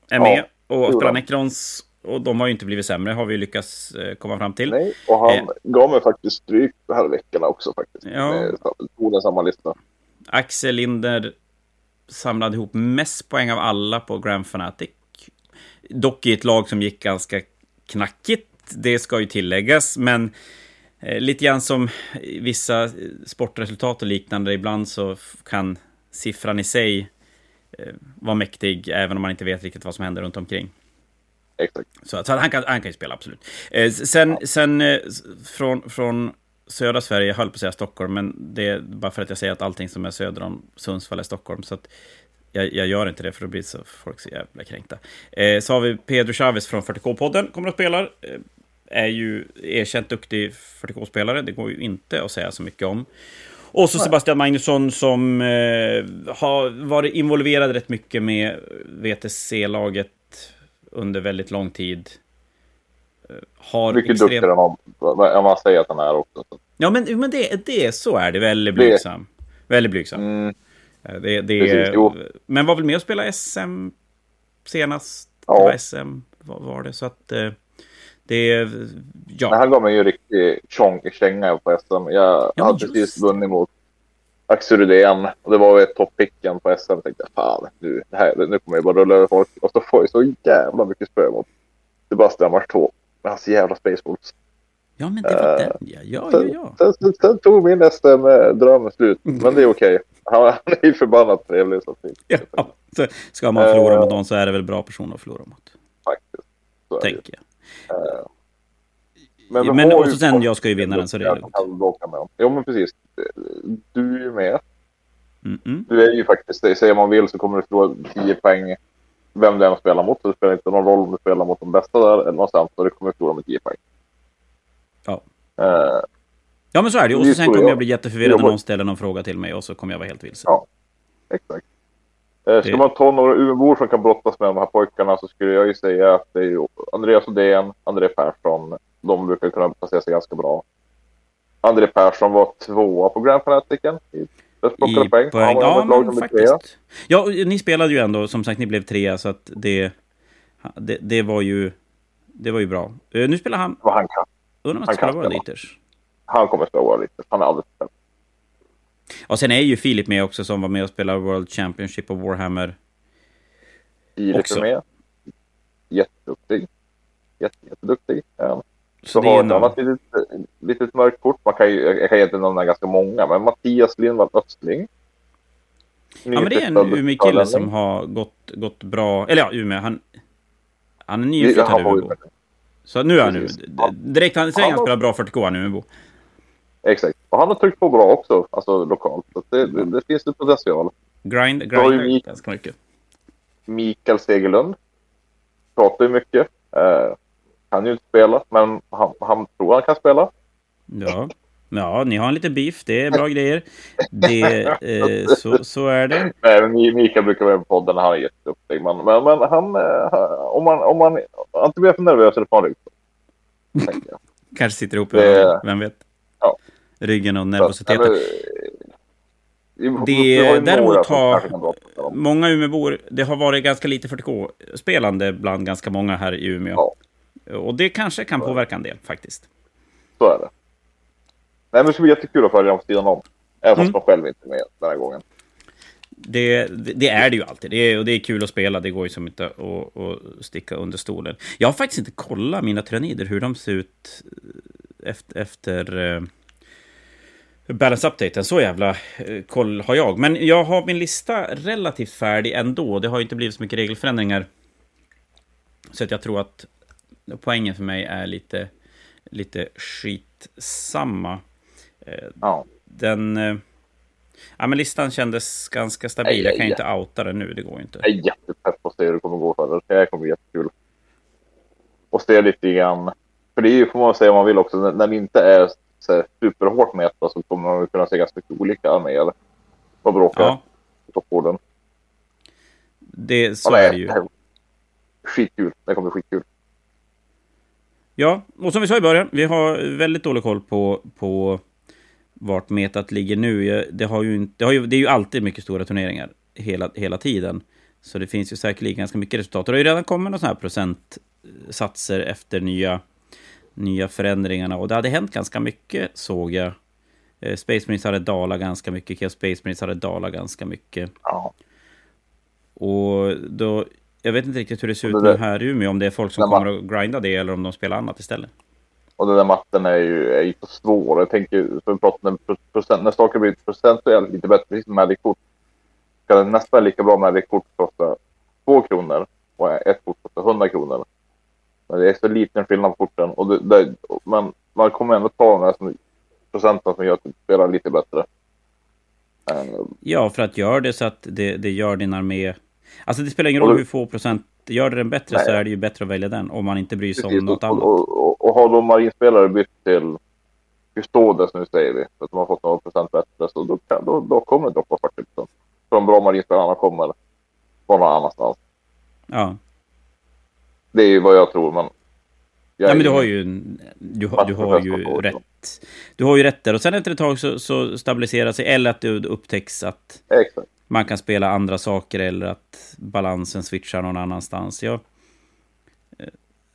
Är med ja, och spelar Necrons. Och de har ju inte blivit sämre, har vi lyckats eh, komma fram till. Nej, och han eh. gav mig faktiskt stryk de här veckorna också faktiskt. Ja. Tog den samma lista. Axel Linder samlade ihop mest poäng av alla på Grand Fanatic. Dock i ett lag som gick ganska knackigt, det ska ju tilläggas, men eh, lite grann som vissa sportresultat och liknande, ibland så kan siffran i sig eh, vara mäktig, även om man inte vet riktigt vad som händer runt omkring. Exakt. Så, så han, kan, han kan ju spela, absolut. Eh, sen ja. sen från, från södra Sverige, jag höll på att säga Stockholm, men det är bara för att jag säger att allting som är söder om Sundsvall är Stockholm. Så att jag, jag gör inte det, för då blir så folk så jävla kränkta. Eh, så har vi Pedro Chavez från 40K-podden, kommer att spela. Eh, är ju erkänt duktig 40K-spelare, det går ju inte att säga så mycket om. Och så Sebastian Magnusson som eh, har varit involverad rätt mycket med VTC-laget under väldigt lång tid. Eh, har Mycket extrem... duktigare än vad man säger att han är också. Ja, men, men det, det, så är det. Väldigt blygsam. Det... Väldigt blygsam. Mm. Eh, det, det, Precis, men var väl med och spela SM senast? Ja. Det var SM, var, var det. Så att... Eh, det, ja. Men han gav mig ju riktig känga på SM. Jag ja, hade precis vunnit mot Axel Rydén och det var ett toppicken på SM. Jag tänkte fan, nu, det här, nu kommer jag bara rulla över folk. Och så får jag så jävla mycket spö mot Sebastian 2 med hans jävla Spaceballs. Ja, men det var uh, den ja. Ja, ja, ja. Sen, sen, sen tog min SM-dröm slut, men det är okej. Okay. Han, är ju förbannat trevlig. Så ja, så ska man förlora uh, mot någon så är det väl bra person att förlora mot. Faktiskt. Så Tänker jag. Uh, men, men och sen jag ska ju vinna den så det är lugnt. Jo men precis. Du är ju med. Mm -mm. Du är ju faktiskt, säger man vill så kommer du förlora 10 poäng vem du än spelar mot. Det spelar inte någon roll om du spelar mot de bästa där eller någonstans. Så du kommer förlora med 10 poäng. Ja. Uh, ja men så är det ju. Och så sen kommer jag bli jätteförvirrad när någon ställer någon fråga till mig och så kommer jag vara helt vilse. Ja, exakt. Uh, ska det... man ta några Umeåbor som kan brottas med de här pojkarna så skulle jag ju säga att det är ju Andreas Odén, André Persson, de brukar kunna placera sig ganska bra. André Persson var tvåa på Grand Fanaticen. I poäng. poäng. Ja, men faktiskt. Ja, ni spelade ju ändå, som sagt, ni blev trea, så att det, det, det var ju det var ju bra. Uh, nu spelar han... Vad han kan. Undrar om han ska spela World Eaters. Han kommer spela World Eaters. Han är aldrig spelat. Och sen är ju Filip med också, som var med och spelade World Championship och Warhammer. Filip är med. Jätteduktig. Jätte, jätteduktig. Ja. Så, har ett annat litet, litet mörkt kort. Man kan ju, jag kan egentligen nämna ganska många, men Mattias Lindvall Östling. Ja, men det är en Umeå-kille som har gått, gått bra. Eller ja, Umeå. Han, han är nyinflyttad i Umeå. Så nu är han nu. Direkt han säger han spelar bra 40K, han är Umeå. Exakt. Och han har tryckt på bra också, alltså lokalt. Så det, det, det finns lite potential. Grind, grind ganska mycket. Mikael Segerlund. Pratar ju mycket. Uh, kan ju inte spela, men han, han tror han kan spela. Ja. Ja, ni har en liten beef. Det är bra grejer. Det, eh, så, så är det. Nej, men Mikael brukar vara på podden. Han är jätteduktig. Men, men, men han, eh, om man, om man inte blir för nervös eller farlig. Kanske sitter ihop det, Vem vet? Ja. Ryggen och nervositeten. Det, däremot har många Umeåbor, det har varit ganska lite 40K-spelande bland ganska många här i Umeå. Ja. Och det kanske kan påverka en del faktiskt. Så är det. Nej, men det ska bli jättekul att följa dem sidan om. Även fast mm. man själv inte är med den här gången. Det, det, är det ju alltid. Det är, och det är kul att spela. Det går ju som inte att, att sticka under stolen. Jag har faktiskt inte kollat mina tyrannider, hur de ser ut efter, efter uh, balance-updaten. Så jävla uh, koll har jag. Men jag har min lista relativt färdig ändå. Det har ju inte blivit så mycket regelförändringar. Så att jag tror att poängen för mig är lite, lite skitsamma. Uh, ja. Den... Ja, men listan kändes ganska stabil. Jag kan ju inte outa den nu, det går ju inte. Jag är jättepepp på att se hur det kommer gå för det. Det kommer bli jättekul. Och se lite grann. För det är ju, får man säga om man vill också, när det inte är så superhårt mätta så kommer man kunna se ganska mycket olika arméer. På bråka ja. på toppborden. Det, så ja, är det ju. Skitkul. Det kommer bli skitkul. Ja, och som vi sa i början, vi har väldigt dålig koll på, på vart metat ligger nu. Det, har ju det, har ju, det är ju alltid mycket stora turneringar hela, hela tiden. Så det finns ju säkerligen ganska mycket resultat. Det har ju redan kommit några sådana här procentsatser efter nya, nya förändringarna. Och det hade hänt ganska mycket, såg jag. Eh, Space Marines hade dalat ganska mycket. Chaos Space Marines hade dalat ganska mycket. Ja. Och då... Jag vet inte riktigt hur det ser ut nu här i Umeå. Om det är folk som kommer att grinda det eller om de spelar annat istället. Och den där matten är ju, är ju så svår. Jag tänker, för att procent, när saker blir procentuellt lite bättre, precis som Magic-kort. Ska den nästan lika bra Magic-kort kosta 2 kronor och ett kort kostar 100 kronor. Men det är så liten skillnad på korten. Och det, det, men man kommer ändå ta de här procenten som gör att det spelar lite bättre. Ja, för att göra det så att det, det gör din armé... Alltså det spelar ingen roll hur få procent gör det den bättre Nej. så är det ju bättre att välja den om man inte bryr sig Precis, om något och, annat. Och, och, och har då marinspelare bytt till Custodes nu säger vi, så att de har fått några procent bättre, så då, då, då kommer det droppa 40 procent. För de bra marinspelarna kommer från någon annanstans. Ja. Det är ju vad jag tror, men... Jag ja, men du har ju, du, har, du har ju rätt. Du har ju rätt där. Och sen efter ett tag så, så stabiliserar sig, eller att det upptäcks att... Exakt man kan spela andra saker eller att balansen switchar någon annanstans. Ja,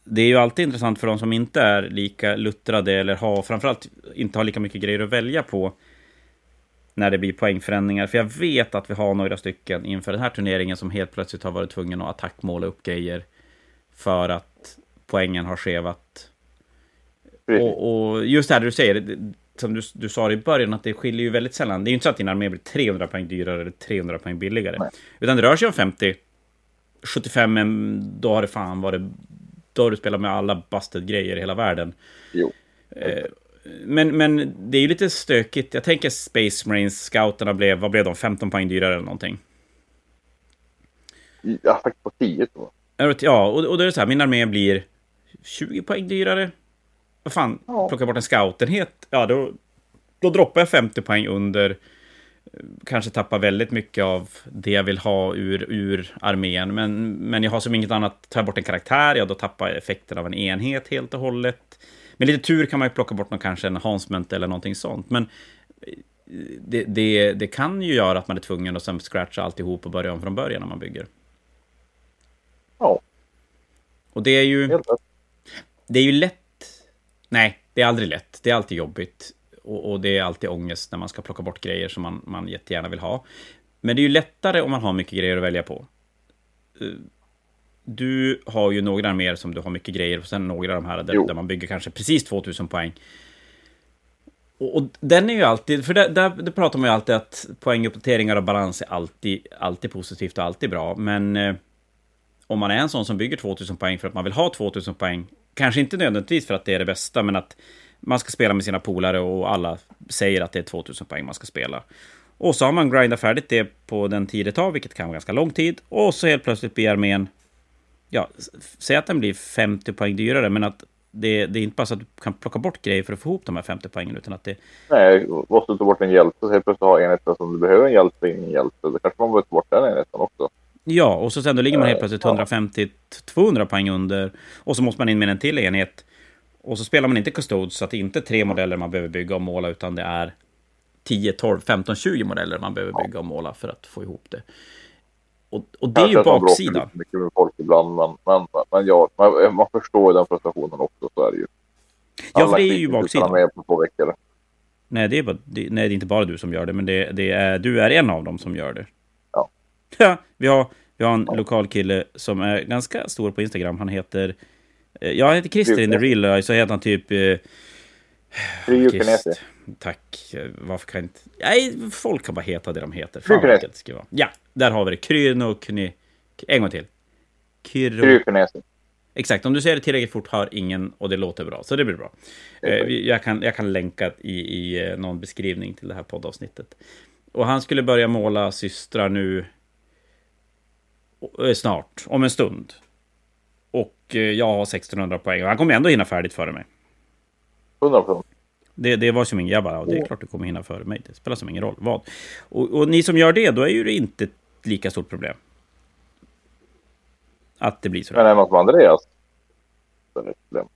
det är ju alltid intressant för de som inte är lika luttrade eller har framförallt inte har lika mycket grejer att välja på när det blir poängförändringar. För jag vet att vi har några stycken inför den här turneringen som helt plötsligt har varit tvungna att attackmåla upp grejer för att poängen har skevat. Och, och, just det här du säger, som du, du sa i början, att det skiljer ju väldigt sällan. Det är ju inte så att din armé blir 300 poäng dyrare eller 300 poäng billigare. Nej. Utan det rör sig om 50, 75, men då har det fan varit... Då har du spelat med alla busted-grejer i hela världen. Jo. Eh, men, men det är ju lite stökigt. Jag tänker Space Marines, scouterna blev, vad blev de, 15 poäng dyrare eller någonting? Ja, faktiskt på 10 då. Ja, och, och då är det så här, min armé blir 20 poäng dyrare vad fan, ja. plocka bort en scoutenhet, ja då, då droppar jag 50 poäng under. Kanske tappar väldigt mycket av det jag vill ha ur, ur armén. Men, men jag har som inget annat, tar jag bort en karaktär, ja då tappar jag effekten av en enhet helt och hållet. Med lite tur kan man ju plocka bort någon, kanske en Hansment eller någonting sånt. Men det, det, det kan ju göra att man är tvungen att sen scratcha alltihop och börja om från början när man bygger. Ja. Och det är ju... Det är ju lätt Nej, det är aldrig lätt. Det är alltid jobbigt. Och, och, det är alltid ångest när man ska plocka bort grejer som man, man jättegärna vill ha. Men det är ju lättare om man har mycket grejer att välja på. Eh, du har ju några mer som du har mycket grejer och sen några av de här där, där man bygger kanske precis 2000 poäng. Och, och den är ju alltid, för där, där, där, pratar man ju alltid att poänguppdateringar och balans är alltid, alltid positivt och alltid bra. Men eh, om man är en sån som bygger 2000 poäng för att man vill ha 2000 poäng Kanske inte nödvändigtvis för att det är det bästa, men att man ska spela med sina polare och alla säger att det är 2000 poäng man ska spela. Och så har man grindat färdigt det på den tid det tar, vilket kan vara ganska lång tid. Och så helt plötsligt blir armén... Ja, säg att den blir 50 poäng dyrare, men att det, det, är inte bara så att du kan plocka bort grejer för att få ihop de här 50 poängen, utan att det... Nej, måste du ta bort en hjälte så helt plötsligt ha enheten som du behöver en hjälte, ingen hjälte. Då kanske man behöver ta bort den enheten också. Ja, och så sen då ligger man helt plötsligt 150-200 poäng under. Och så måste man in med en till enhet. Och så spelar man inte Custodes, så att det inte är tre modeller man behöver bygga och måla, utan det är 10, 12, 15, 20 modeller man behöver bygga och måla för att få ihop det. Och, och det är ju baksidan. mycket med folk ibland, men, men, men ja, man, man förstår den frustrationen också, så är det ju. Ja, för det är ju baksidan. Med på två veckor. Nej, det är, bara, det, nej, det är inte bara du som gör det, men det, det är, du är en av dem som gör det. Ja, vi har, vi har en lokal kille som är ganska stor på Instagram. Han heter... Eh, ja, han heter Christer in the real life, så heter han typ... Eh, Kryokinesi. Tack. Varför kan inte... Nej, folk kan bara heta det de heter. Fan vad det ska vara. Ja, där har vi det. Krynokny... En gång till. Kyro... Exakt, om du säger det tillräckligt fort hör ingen och det låter bra. Så det blir bra. Eh, jag, kan, jag kan länka i, i eh, någon beskrivning till det här poddavsnittet. Och han skulle börja måla systrar nu snart, om en stund. Och jag har 1600 poäng och han kommer ändå hinna färdigt före mig. 100%. Det, det var som ingen, jag bara, det är klart du kommer hinna före mig. Det spelar som ingen roll. Vad? Och, och ni som gör det, då är ju det inte ett lika stort problem. Att det blir så. Men hemma hos Andreas. Det är problem.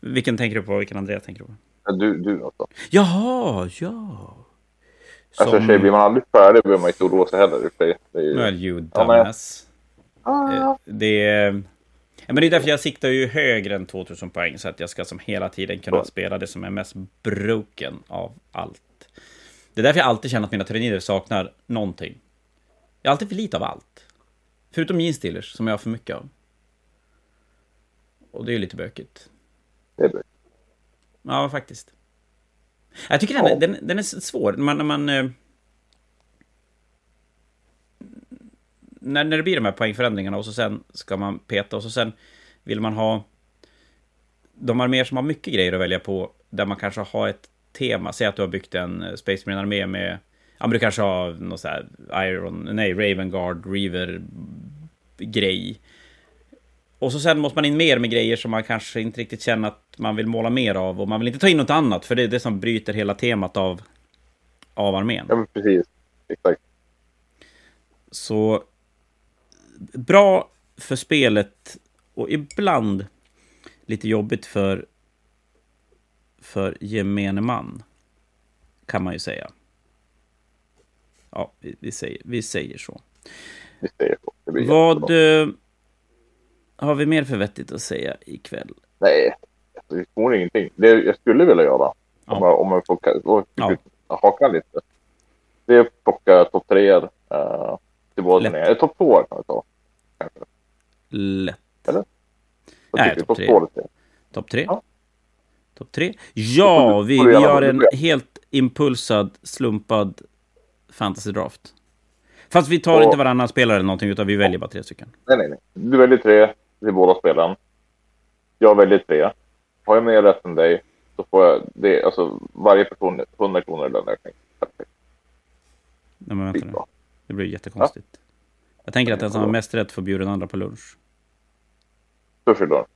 Vilken tänker du på? Vilken Andreas tänker du på? Du, du alltså. Jaha, ja. Som... Alltså tjej, blir man aldrig färdig behöver man inte oroa sig heller. Det är ju... Well, you dumbass. Ja, Ah. Det är... Men det är därför jag siktar ju högre än 2000 poäng. Så att jag ska som hela tiden kunna spela det som är mest broken av allt. Det är därför jag alltid känner att mina turnirer saknar någonting. Jag har alltid för lite av allt. Förutom jeansdealers som jag har för mycket av. Och det är ju lite bökigt. Det är bökigt. Ja, faktiskt. Jag tycker ja. den, den, den är svår. Man, när man... när, när det blir de här poängförändringarna och så sen ska man peta och så sen vill man ha de arméer som har mycket grejer att välja på där man kanske har ett tema. Säg att du har byggt en eh, Space Marine-armé med Ja, men du kanske har något så här Iron, nej, Ravengard, Reaver grej. Och så sen måste man in mer med grejer som man kanske inte riktigt känner att man vill måla mer av. Och man vill inte ta in något annat, för det är det som bryter hela temat av, av armén. Ja, precis. Exakt. Så bra för spelet och ibland lite jobbigt för, för gemene man. Kan man ju säga. Ja, vi, vi säger, vi säger så. Vi säger så. Vad uh, har vi mer för vettigt att säga ikväll? Nej, det får ingenting. Det jag skulle vilja göra, ja. om, jag, om jag får ja. haka lite, det är att plocka topp tre uh, till båda ner. Topp två kan vi ta. Lätt. Eller? Nej, topp tre. Topp tre? Ja. Topp tre? Ja, vi, vi gör en helt impulsad, slumpad fantasy draft. Fast vi tar och, inte varannan spelare eller någonting, utan vi väljer bara tre stycken. Nej, nej, nej. Du väljer tre till båda spelen. Jag väljer tre. Har jag mer rätt än dig så får jag det, alltså varje person 100 kronor i löneökning. Perfekt. Nej, men vänta nu. Det blir jättekonstigt. Ja. Jag tänker att den som har mest rätt får bjuda den andra på lunch. Sushi då?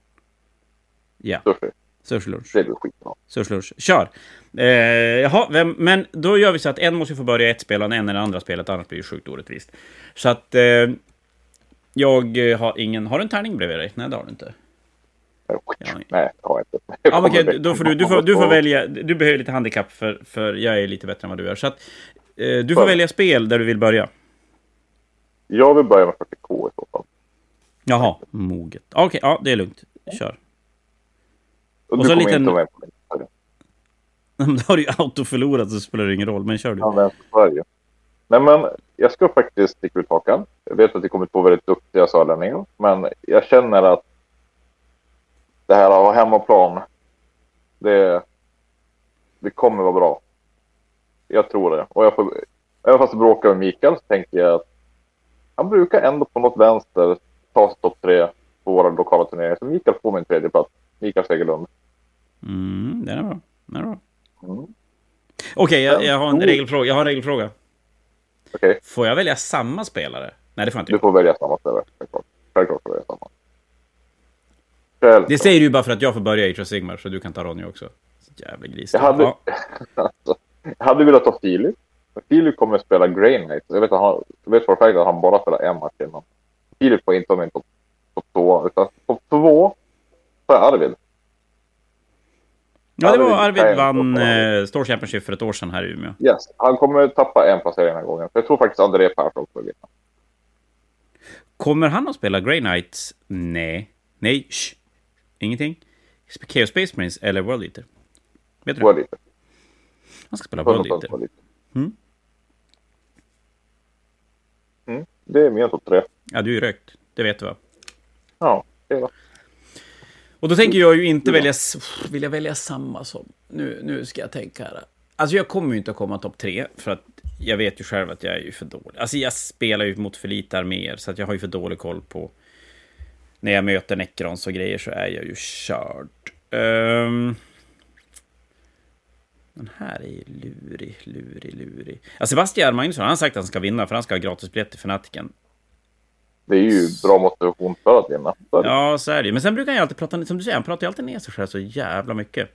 Ja. Sushi. Sushi lunch. Det blir skitbra. Sushi lunch. Kör! Eh, jaha, vem, men då gör vi så att en måste få börja ett spel och en det andra spelet, annars blir det sjukt orättvist. Så att... Eh, jag har ingen... Har du en tärning bredvid dig? Nej, det har du inte. Ja. Nej, jag har inte. Ja, okej, då får du, du, får, du får välja. Du behöver lite handikapp, för, för jag är lite bättre än vad du är. Så att, eh, du får välja spel där du vill börja. Jag vill börja med 40K i så fall. Jaha, moget. Okej, okay, ja, det är lugnt. Kör. Och, och så en liten... Inte då har du ju autoförlorat så spelar det ingen roll, men kör du. Ja, Sverige. Nej, men jag ska faktiskt sticka ut hakan. Jag vet att det kommer två väldigt duktiga sörlänningar, men jag känner att det här att ha hemmaplan, det, det kommer vara bra. Jag tror det. Och jag får, även fast jag bråkar med Mikael så tänker jag att han brukar ändå på något vänster ta sig topp tre på våra lokala turneringar. Så Mikael får min tredje plats. Mikael Segerlund. Mm, det är bra. Det är bra. Mm. Okej, okay, jag, jag, har en regelfråga. Jag har en regelfråga. Okay. Får jag välja samma spelare? Nej, det får jag inte. Du får välja samma spelare. Självklart. får du välja samma. Självklart. Det säger du bara för att jag får börja i Age Sigmar, så du kan ta Ronny också. Jävla gris. Jag hade, ja. alltså, jag hade velat ta Filip. Filip kommer att spela Grey Knight. Jag vet, han, jag vet för att att han bara spelar en match innan. Filip får inte vara med topp top två, utan topp två så är Arvid. Ja, det var Arvid vann eh, Store Championship för ett år sedan här i Umeå. Yes, han kommer tappa en placering den här gången. Jag tror faktiskt André Persson kommer vinna. Kommer han att spela Grey Knights? Nej. Nej, shh. Ingenting. Chaos Space Marines eller World Eater? Vet du World Eater. Han ska spela World Eater. Mm. Mm, det är mina topp tre. Ja, du är rökt. Det vet du va? Ja, det är det. Och då tänker jag ju inte välja... Vill jag välja samma som... Nu, nu ska jag tänka här. Alltså jag kommer ju inte att komma topp tre, för att jag vet ju själv att jag är ju för dålig. Alltså jag spelar ju mot för lite arméer, så att jag har ju för dålig koll på... När jag möter Necrons och grejer så är jag ju körd. Um... Den här är ju lurig, lurig, lurig. Ja, Sebastian Magnusson han har sagt att han ska vinna, för han ska ha gratisbiljett till Fanatiken. Det är ju bra motivation för att vinna. Ja, så är det Men sen brukar han ju alltid prata, som du säger, han pratar ju alltid ner sig själv så jävla mycket.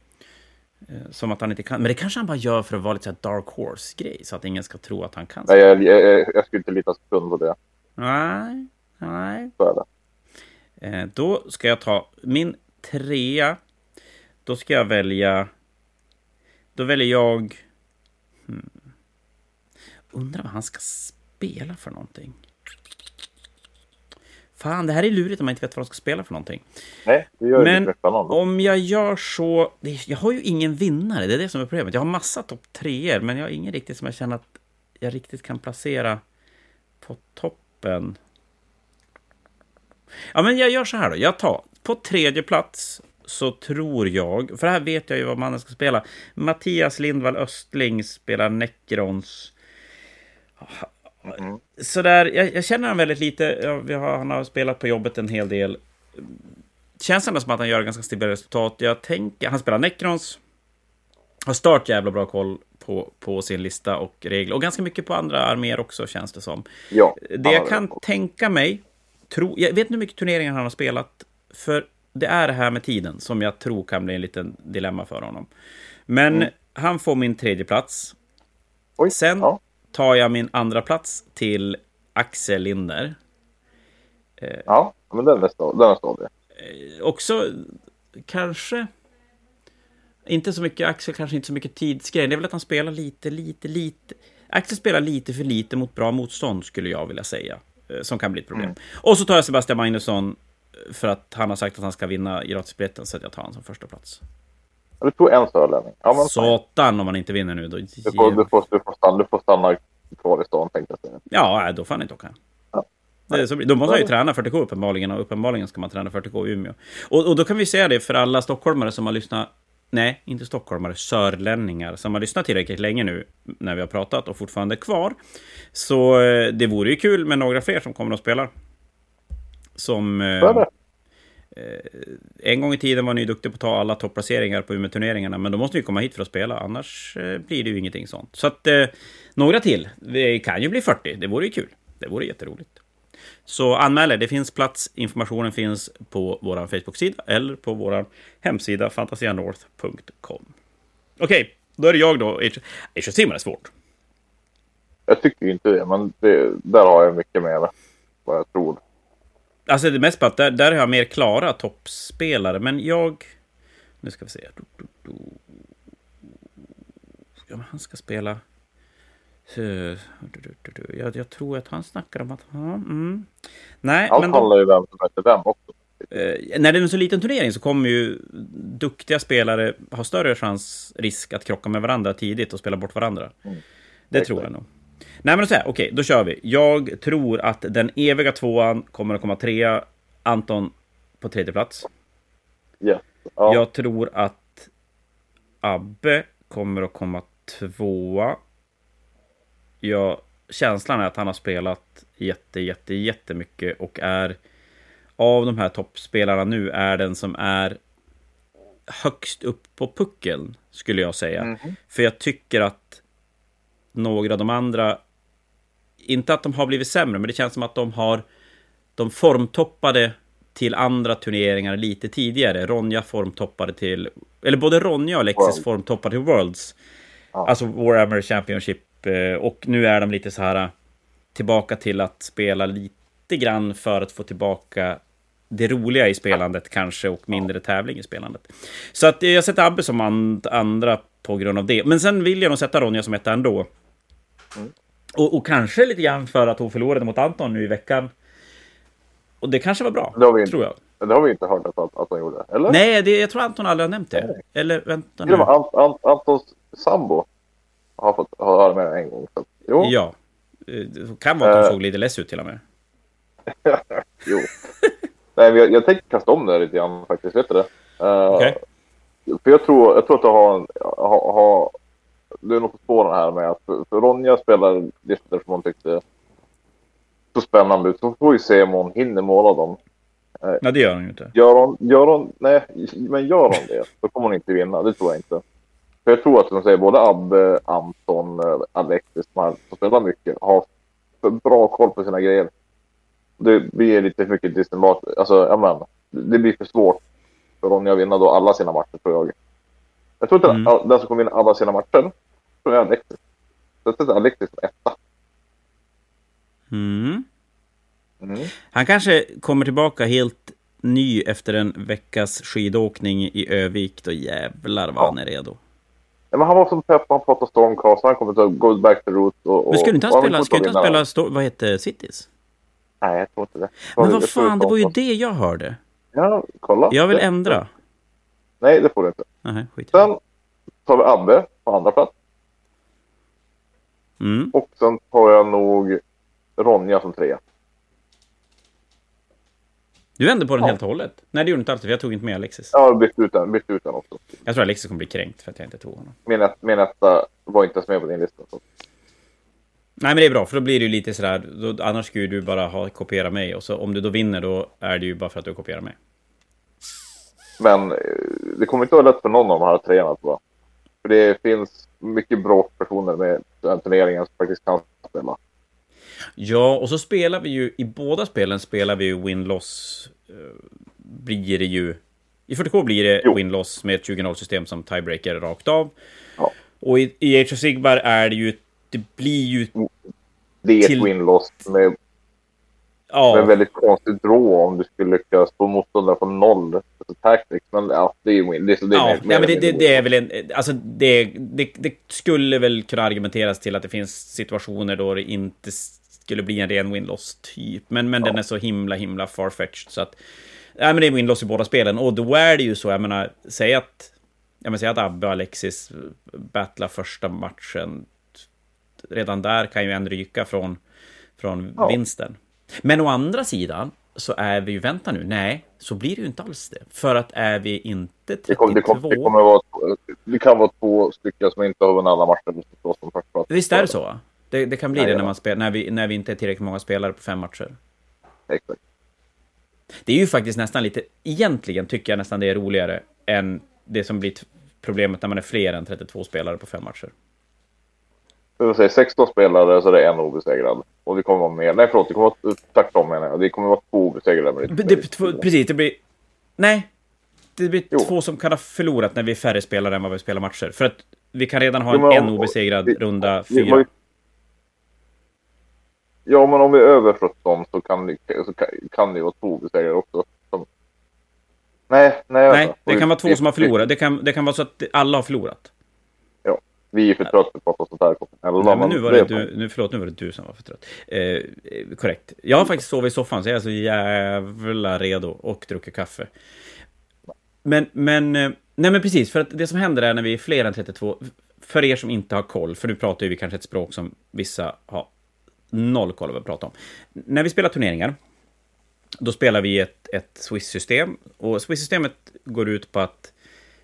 Eh, som att han inte kan. Men det kanske han bara gör för att vara lite så dark horse-grej. Så att ingen ska tro att han kan. Nej, jag, jag, jag skulle inte lita sekund på det. Nej, nej. Så är det. Eh, då ska jag ta min trea. Då ska jag välja... Då väljer jag... Hmm. Undrar vad han ska spela för någonting. Fan, det här är lurigt om man inte vet vad de ska spela för någonting. Nej, det gör Men det om jag gör så... Jag har ju ingen vinnare, det är det som är problemet. Jag har massa topp treor, men jag har ingen riktigt som jag känner att jag riktigt kan placera på toppen. Ja, men jag gör så här då. Jag tar på tredje plats så tror jag, för här vet jag ju vad mannen ska spela. Mattias Lindvall Östling spelar Necrons. Mm. Sådär, jag, jag känner honom väldigt lite. Jag, har, han har spelat på jobbet en hel del. Känns ändå som att han gör ganska stabila resultat. Jag tänker, han spelar Necrons. Har stört jävla bra koll på, på sin lista och regler. Och ganska mycket på andra arméer också, känns det som. Ja, det jag kan det. tänka mig... Tro, jag vet inte hur mycket turneringar han har spelat. För det är det här med tiden som jag tror kan bli en liten dilemma för honom. Men mm. han får min tredje plats. Oj, Sen ja tar jag min andra plats till Axel Linder. Eh, ja, men den är, stadig. Eh, också kanske... Inte så mycket Axel, kanske inte så mycket tidsgrej. Det är väl att han spelar lite, lite, lite... Axel spelar lite för lite mot bra motstånd, skulle jag vilja säga. Eh, som kan bli ett problem. Mm. Och så tar jag Sebastian Magnusson för att han har sagt att han ska vinna gratisbiljetten, så jag tar honom som första plats. Du tog en sörlänning. Ja, Satan om man inte vinner nu. Då... Du, får, du, får, du, får stanna, du får stanna kvar i stan tänkte jag säga. Ja, då får han inte åka. Så, då måste han ju träna 40K uppenbarligen och uppenbarligen ska man träna 40K i Umeå. Och, och då kan vi säga det för alla stockholmare som har lyssnat Nej, inte stockholmare, sörlänningar som har lyssnat tillräckligt länge nu när vi har pratat och fortfarande är kvar. Så eh, det vore ju kul med några fler som kommer och spelar. Som... Eh, Eh, en gång i tiden var ni duktiga på att ta alla topplaceringar på Umeå-turneringarna, men då måste ni komma hit för att spela, annars eh, blir det ju ingenting sånt. Så att eh, några till. Det kan ju bli 40, det vore ju kul. Det vore jätteroligt. Så anmäl er, det finns plats. Informationen finns på vår Facebook-sida eller på vår hemsida fantasianorth.com. Okej, okay, då är det jag då. Age of Sigmar är svårt. Jag tycker inte det, men det, där har jag mycket mer vad jag tror. Alltså det mest på att där, där har jag mer klara toppspelare, men jag... Nu ska vi se. Ja, han ska spela... Jag, jag, tror att han snackar om att... Mm. Nej, Allt men handlar ju vem som möter vem också. Eh, när det är en så liten turnering så kommer ju duktiga spelare ha större chans, risk att krocka med varandra tidigt och spela bort varandra. Mm. Det Exakt. tror jag nog. Nej men så här, okej, då kör vi. Jag tror att den eviga tvåan kommer att komma trea. Anton på tredje plats. Yeah. Ja. Jag tror att Abbe kommer att komma tvåa. Jag, känslan är att han har spelat jätte, jätte, jättemycket och är av de här toppspelarna nu är den som är högst upp på puckeln, skulle jag säga. Mm. För jag tycker att några av de andra inte att de har blivit sämre, men det känns som att de har de formtoppade till andra turneringar lite tidigare. Ronja formtoppade till, eller både Ronja och Alexis World. formtoppade till Worlds. Ja. Alltså Warhammer Championship. Eh, och nu är de lite så här tillbaka till att spela lite grann för att få tillbaka det roliga i spelandet kanske och mindre tävling i spelandet. Så att jag sätter Abbe som andra på grund av det. Men sen vill jag nog sätta Ronja som etta ändå. Mm. Och, och, kanske lite grann för att hon förlorade mot Anton nu i veckan. Och det kanske var bra, det har vi tror jag. Det har vi inte hört att, att hon gjorde, eller? Nej, det, jag tror Anton aldrig har nämnt det. Nej. Eller vänta nu. Ant, Ant, Antons sambo har fått höra med en gång. Så, jo. Ja. Det kan vara att hon uh, såg lite less ut till och med. jo. Nej, jag, jag tänker kasta om det lite grann faktiskt. Vet du det? Uh, okay. För jag tror, jag tror att du har, en, har, har du är nog på spåren här med att Ronja spelar listor som hon tyckte så spännande ut. Så får vi se om hon hinner måla dem. Eh, nej, det gör hon ju inte. Gör hon, gör hon, nej, men gör hon det, då kommer hon inte vinna. Det tror jag inte. För jag tror att de säger både Abbe, Anton, eh, Alexis, som spelar mycket, har bra koll på sina grejer. Det blir lite för mycket distanbat. Alltså, ja men, det blir för svårt för Ronja att vinna då alla sina matcher, tror jag. Jag tror inte mm. den som kommer vinna alla sina matcher, tror jag Alexis. Jag sätter Alexis som etta. Mm. Mm. Han kanske kommer tillbaka helt ny efter en veckas skidåkning i Övik. Då jävlar vad ja. han är redo. Ja, men han var som pepp, han pratade Stormcast, han kommer att go back to root. Och, men skulle inte han spela, skulle inte han spela, vad heter Cities? Nej, jag tror inte det. Men vad fan, det var ju det jag hörde. Ja, kolla. Jag vill ändra. Nej, det får du inte. Nej, skit. Sen tar vi Abbe på andra plats. Mm. Och sen tar jag nog Ronja som trea. Du vände på den ja. helt och hållet? Nej, det gjorde inte alls, jag tog inte med Alexis. Ja, jag bytte ut den, bytte ut den också. Jag tror Alexis kommer bli kränkt för att jag inte tog honom. Min, min etta var inte ens med på din lista. Så. Nej, men det är bra, för då blir det ju lite sådär, då, annars skulle du bara ha kopierat mig, och så om du då vinner, då är det ju bara för att du kopierar mig. Men eh, det kommer inte vara lätt för någon av de här treorna, tror jag. För det finns mycket bra personer med den turneringen som faktiskt kan spela. Ja, och så spelar vi ju, i båda spelen spelar vi ju win-loss, uh, blir det ju... I 40K blir det win-loss med ett 20-0-system som tiebreaker rakt av. Ja. Och i, i Age of Sigmar är det ju, det blir ju... Det är till... ett win-loss med, ja. med väldigt konstigt draw om du skulle lyckas få motståndare från noll tactics. Men ja, det är ju win. Det, det, ja, ja, men det, det, det, är väl en... Alltså det, det, det skulle väl kunna argumenteras till att det finns situationer då det inte skulle bli en ren win-loss typ. Men, men ja. den är så himla, himla farfetched så att... Ja, men det är win-loss i båda spelen. Och då är det ju så, jag menar, säg att... Jag menar, säg att Abbe och Alexis battlar första matchen. Redan där kan ju en ryka från, från ja. vinsten. Men å andra sidan så är vi ju, vänta nu, nej, så blir det ju inte alls det. För att är vi inte 32... Det, kommer, det, kommer, det, kommer vara, det kan vara två stycken som inte har vunnit alla matcher. Visst är det så? Det, det kan bli Nej, det när, man spel, när, vi, när vi inte är tillräckligt många spelare på fem matcher. Exakt. Det är ju faktiskt nästan lite, egentligen tycker jag nästan det är roligare än det som blir problemet när man är fler än 32 spelare på fem matcher. Jag säga 16 spelare så det är en obesegrad. Och det kommer vara mer. Nej förlåt, det kommer vara tvärtom menar jag. Det kommer vara två obesegrade. Det, det, två, precis, det blir... Nej. Det blir jo. två som kan ha förlorat när vi är färre spelare än vad vi spelar matcher. För att vi kan redan ha en, en obesegrad vi, runda fyra. Vi, Ja, men om vi är över 17 så kan det, så kan, kan det vara två besegrade också. Som... Nej, nej. Nej, det kan vara två som har förlorat. Det kan, det kan vara så att alla har förlorat. Vi är för trötta på att prata sånt här. Eller, Nej, men nu var det, du, nu, förlåt, nu var det du som var för trött. Eh, korrekt. Jag har faktiskt sovit i soffan, så jag är så jävla redo och druckit kaffe. Men, men, eh, nej men precis, för att det som händer är när vi är fler än 32, för er som inte har koll, för nu pratar vi kanske ett språk som vissa har noll koll vad vi pratar om. När vi spelar turneringar, då spelar vi ett, ett Swiss-system. Och Swiss-systemet går ut på att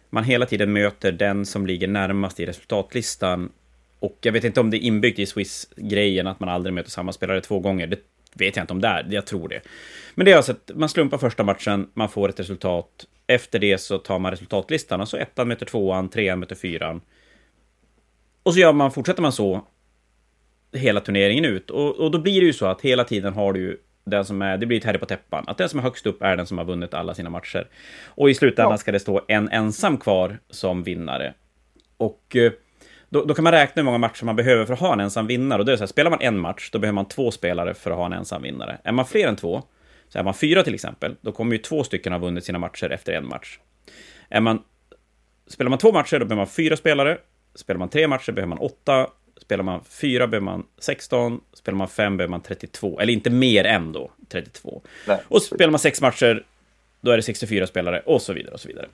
man hela tiden möter den som ligger närmast i resultatlistan. Och jag vet inte om det är inbyggt i Swiss-grejen att man aldrig möter samma spelare två gånger. Det vet jag inte om det är, jag tror det. Men det är alltså att man slumpar första matchen, man får ett resultat. Efter det så tar man resultatlistan, alltså ettan möter tvåan, trean möter fyran. Och så gör man, fortsätter man så hela turneringen ut. Och, och då blir det ju så att hela tiden har du ju den som är, det blir ett herre på täppan, att den som är högst upp är den som har vunnit alla sina matcher. Och i slutändan ja. ska det stå en ensam kvar som vinnare. Och eh, då, då, kan man räkna hur många matcher man behöver för att ha en ensam vinnare. Och det är så här, spelar man en match, då behöver man två spelare för att ha en ensam vinnare. Är man fler än två, så är man fyra till exempel, då kommer ju två stycken ha vunnit sina matcher efter en match. Är man, spelar man två matcher, då behöver man fyra spelare. Spelar man tre matcher behöver man åtta Spelar man 4 behöver man 16, spelar man 5 behöver man 32, eller inte mer än då 32. Nej. Och spelar man 6 matcher, då är det 64 spelare och så vidare och så vidare.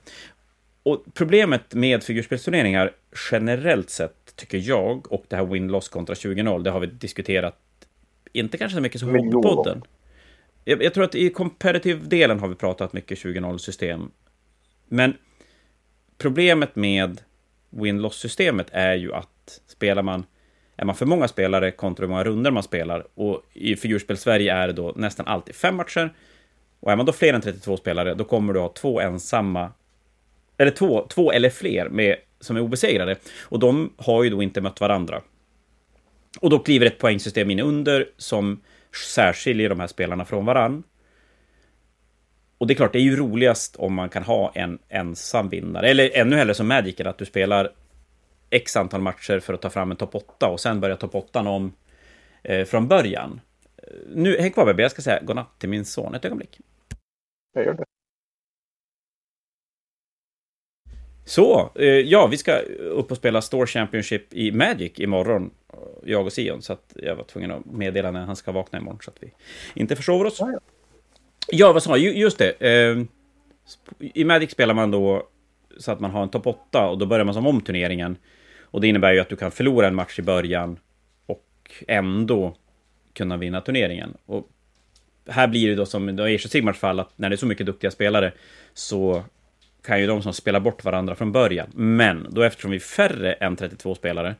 Och problemet med figurspelsturneringar generellt sett, tycker jag, och det här win-loss kontra 20-0, det har vi diskuterat, inte kanske så mycket som Hobbypodden. jag, jag tror att i competitive-delen har vi pratat mycket 20-0-system. Men problemet med win-loss-systemet är ju att spelar man är man för många spelare kontra hur många runder man spelar och i figurspel Sverige är det då nästan alltid fem matcher och är man då fler än 32 spelare då kommer du ha två ensamma eller två, två eller fler med, som är obesegrade och de har ju då inte mött varandra. Och då kliver ett poängsystem in under som särskiljer de här spelarna från varann. Och det är klart, det är ju roligast om man kan ha en ensam vinnare. Eller ännu hellre som Magic, att du spelar x antal matcher för att ta fram en topp 8 och sen börja topp 8 om eh, från början. Nu, häng kvar baby, jag ska säga godnatt till min son ett ögonblick. Jag gör det. Så, eh, ja, vi ska upp och spela Store Championship i Magic imorgon, jag och Sion, så att jag var tvungen att meddela när han ska vakna imorgon, så att vi inte försover oss. Ja, ja. ja vad sa jag? Just det. Eh, I Magic spelar man då så att man har en topp 8 och då börjar man som om turneringen. Och det innebär ju att du kan förlora en match i början och ändå kunna vinna turneringen. Och här blir det då som i Age Sigmars fall att när det är så mycket duktiga spelare så kan ju de som spelar bort varandra från början. Men då eftersom vi är färre än 32 spelare,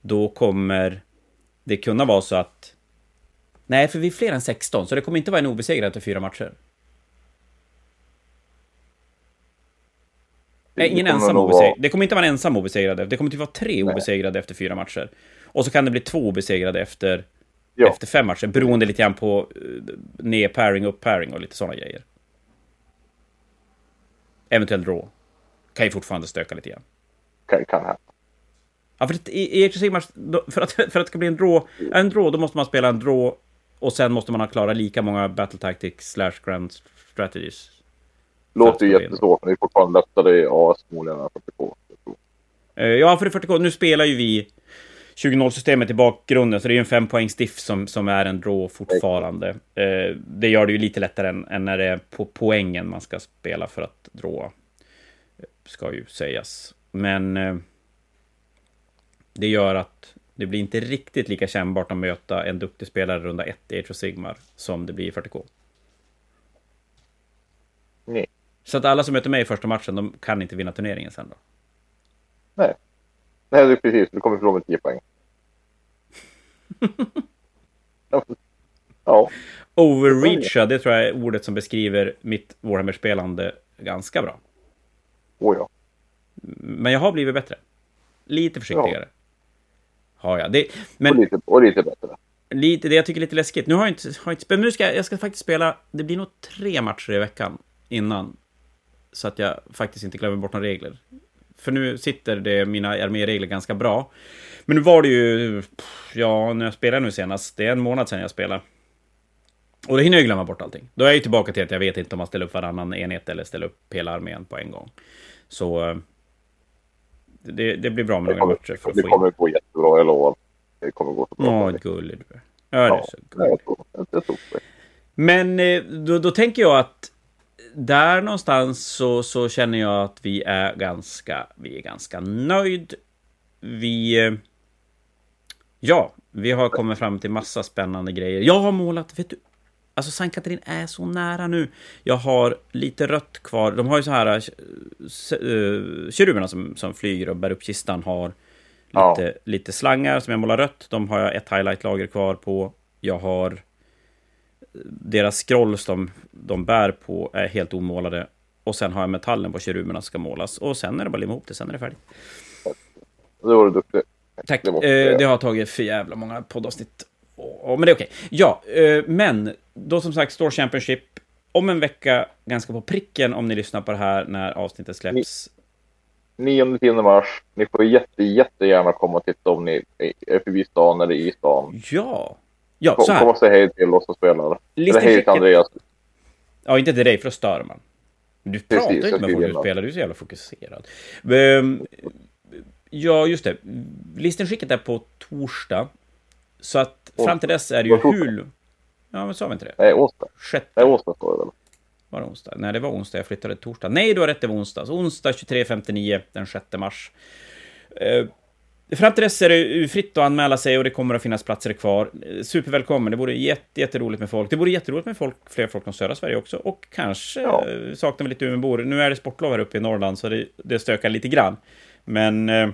då kommer det kunna vara så att... Nej, för vi är fler än 16, så det kommer inte vara en obesegrad efter fyra matcher. Nej, ingen ensam obesegrad. Det kommer inte vara en ensam obesegrad. Det kommer inte vara tre Nej. obesegrade efter fyra matcher. Och så kan det bli två obesegrade efter, ja. efter fem matcher, beroende lite grann på uh, ner-pairing, upp-pairing och lite sådana grejer. Eventuellt draw. Kan ju fortfarande stöka lite grann. Kan, kan hända. Ja, för att, i, i Sigmars, för att, för att det ska bli en draw, en draw, då måste man spela en draw och sen måste man ha klara lika många battle tactics slash grand strategies. Låter ju jättesvårt, men det är fortfarande lättare i AS förmodligen än 40K. Eh, ja, för 40K, nu spelar ju vi 20-0-systemet i bakgrunden, så det är ju en fem poängs diff som, som är en draw fortfarande. Eh, det gör det ju lite lättare än, än, när det är på poängen man ska spela för att drawa. Ska ju sägas. Men eh, det gör att det blir inte riktigt lika kännbart att möta en duktig spelare runda 1 i Age of Sigmar som det blir i 40K. Nej. Så att alla som möter mig i första matchen, de kan inte vinna turneringen sen då? Nej. Nej, det är precis. Du kommer förlora med 10 poäng. ja. Overreacha, det tror jag är ordet som beskriver mitt Warhammer-spelande ganska bra. Oh ja. Men jag har blivit bättre. Lite försiktigare. Ja. Har jag. Det, men, och, lite, och lite bättre. Lite, det jag tycker är lite läskigt. Nu har jag inte, har inte spelat, nu ska jag, jag ska faktiskt spela, det blir nog tre matcher i veckan innan. Så att jag faktiskt inte glömmer bort några regler. För nu sitter det mina arméregler ganska bra. Men nu var det ju, ja, när jag spelade nu senast, det är en månad sedan jag spelade. Och då hinner jag glömma bort allting. Då är jag ju tillbaka till att jag vet inte om man ställer upp varannan enhet eller ställer upp hela armén på en gång. Så... Eh, det, det blir bra med några matcher. För att det kommer gå jättebra, jag lovar. Det kommer gå så bra. Ja, gullig du är. Ja, det är så gullig. Men eh, då, då tänker jag att där någonstans så, så känner jag att vi är ganska, vi är ganska nöjd. Vi... Eh, ja, vi har kommit fram till massa spännande grejer. Jag har målat, vet du, Alltså Sankt Katrin är så nära nu. Jag har lite rött kvar. De har ju så här... Uh, keruberna som, som flyger och bär upp kistan har lite, ja. lite slangar som jag målar rött. De har jag ett highlight-lager kvar på. Jag har... Deras scrolls de, de bär på är helt omålade. Och sen har jag metallen på keruberna som ska målas. Och sen är det bara att limma ihop det, sen är det färdigt. Det var du duktig. Tack. Det, eh, det har tagit för jävla många poddavsnitt men det är okej. Ja, eh, men då som sagt, Store Championship. Om en vecka, ganska på pricken om ni lyssnar på det här när avsnittet släpps. 9-10 mars. Ni får jätte, jättegärna komma och titta om ni är förbi stan eller i stan. Ja. Ja, Kom, så här. Kom och säg hej till oss som spelar. Eller hej till Andreas. Ja, inte till dig, för då stör man. Du pratar ju inte med folk du spelar, du är så jävla fokuserad. Um, ja, just det. Listenskicket är på torsdag. Så att fram till dess är det ju Hulu. Ja, men sa vi inte det? Nej, onsdag. Sjätte. Nej, onsdag står det väl? Var det onsdag? Nej, det var onsdag. Jag flyttade torsdag. Nej, du har rätt, det var onsdag. Så onsdag 23.59 den 6 mars. Eh, Fram till dess är det fritt att anmäla sig och det kommer att finnas platser kvar. Supervälkommen, det vore jätte, jätteroligt med folk. Det vore jätteroligt med folk, fler folk från södra Sverige också. Och kanske ja. saknar vi lite Umeåbor. Nu är det sportlov här uppe i Norrland, så det, det stökar lite grann. Men eh,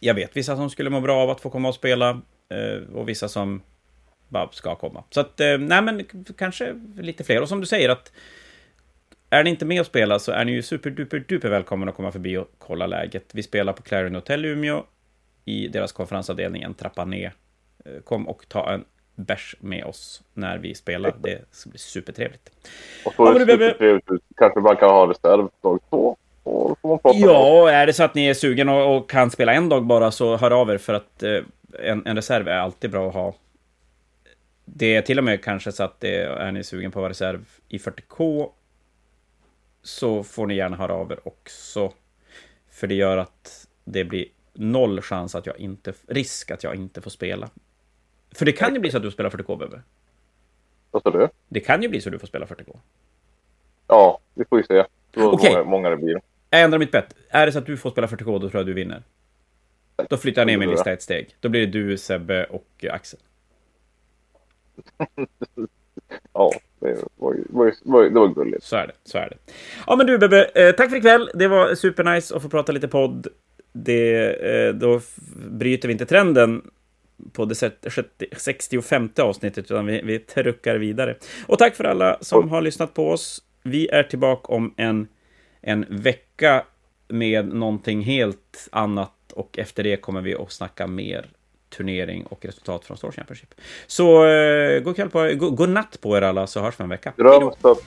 jag vet vissa som skulle må bra av att få komma och spela. Eh, och vissa som bara ska komma. Så att, eh, nej men kanske lite fler. Och som du säger att är ni inte med och spelar så är ni ju superduper duper välkomna att komma förbi och kolla läget. Vi spelar på Clarion Hotel Umeå i deras konferensavdelning en trappa ner. Eh, kom och ta en bärs med oss när vi spelar. Det ska bli supertrevligt. Och så är det supertrevligt ut. Kanske man kan ha reserv dag två. Ja, är det så att ni är sugen och, och, kan spela en dag bara så hör av er för att eh, en, en, reserv är alltid bra att ha. Det är till och med kanske så att det, är ni sugen på att vara reserv i 40K så får ni gärna höra av er också. För det gör att det blir noll chans att jag inte, risk att jag inte får spela. För det kan ju bli så att du spelar 40K, Bebbe. Vad sa du? Det kan ju bli så att du får spela 40K. Ja, vi får ju se. Okej. Okay. Många, många det blir. Jag ändrar mitt bett. Är det så att du får spela 40K, då tror jag du vinner. Då flyttar jag ner min lista ett steg. Då blir det du, Sebbe och Axel. ja, det var, var, var, det var gulligt. Så är det. Så är det. Ja, men du Bebbe, eh, tack för ikväll. Det var supernice att få prata lite podd. Det, eh, då bryter vi inte trenden på det 65 avsnittet, utan vi, vi truckar vidare. Och tack för alla som har lyssnat på oss. Vi är tillbaka om en, en vecka med någonting helt annat och efter det kommer vi att snacka mer turnering och resultat från Store Championship. Så eh, god kväll på er, god, god natt på er alla så hörs vi om en vecka. Drömstött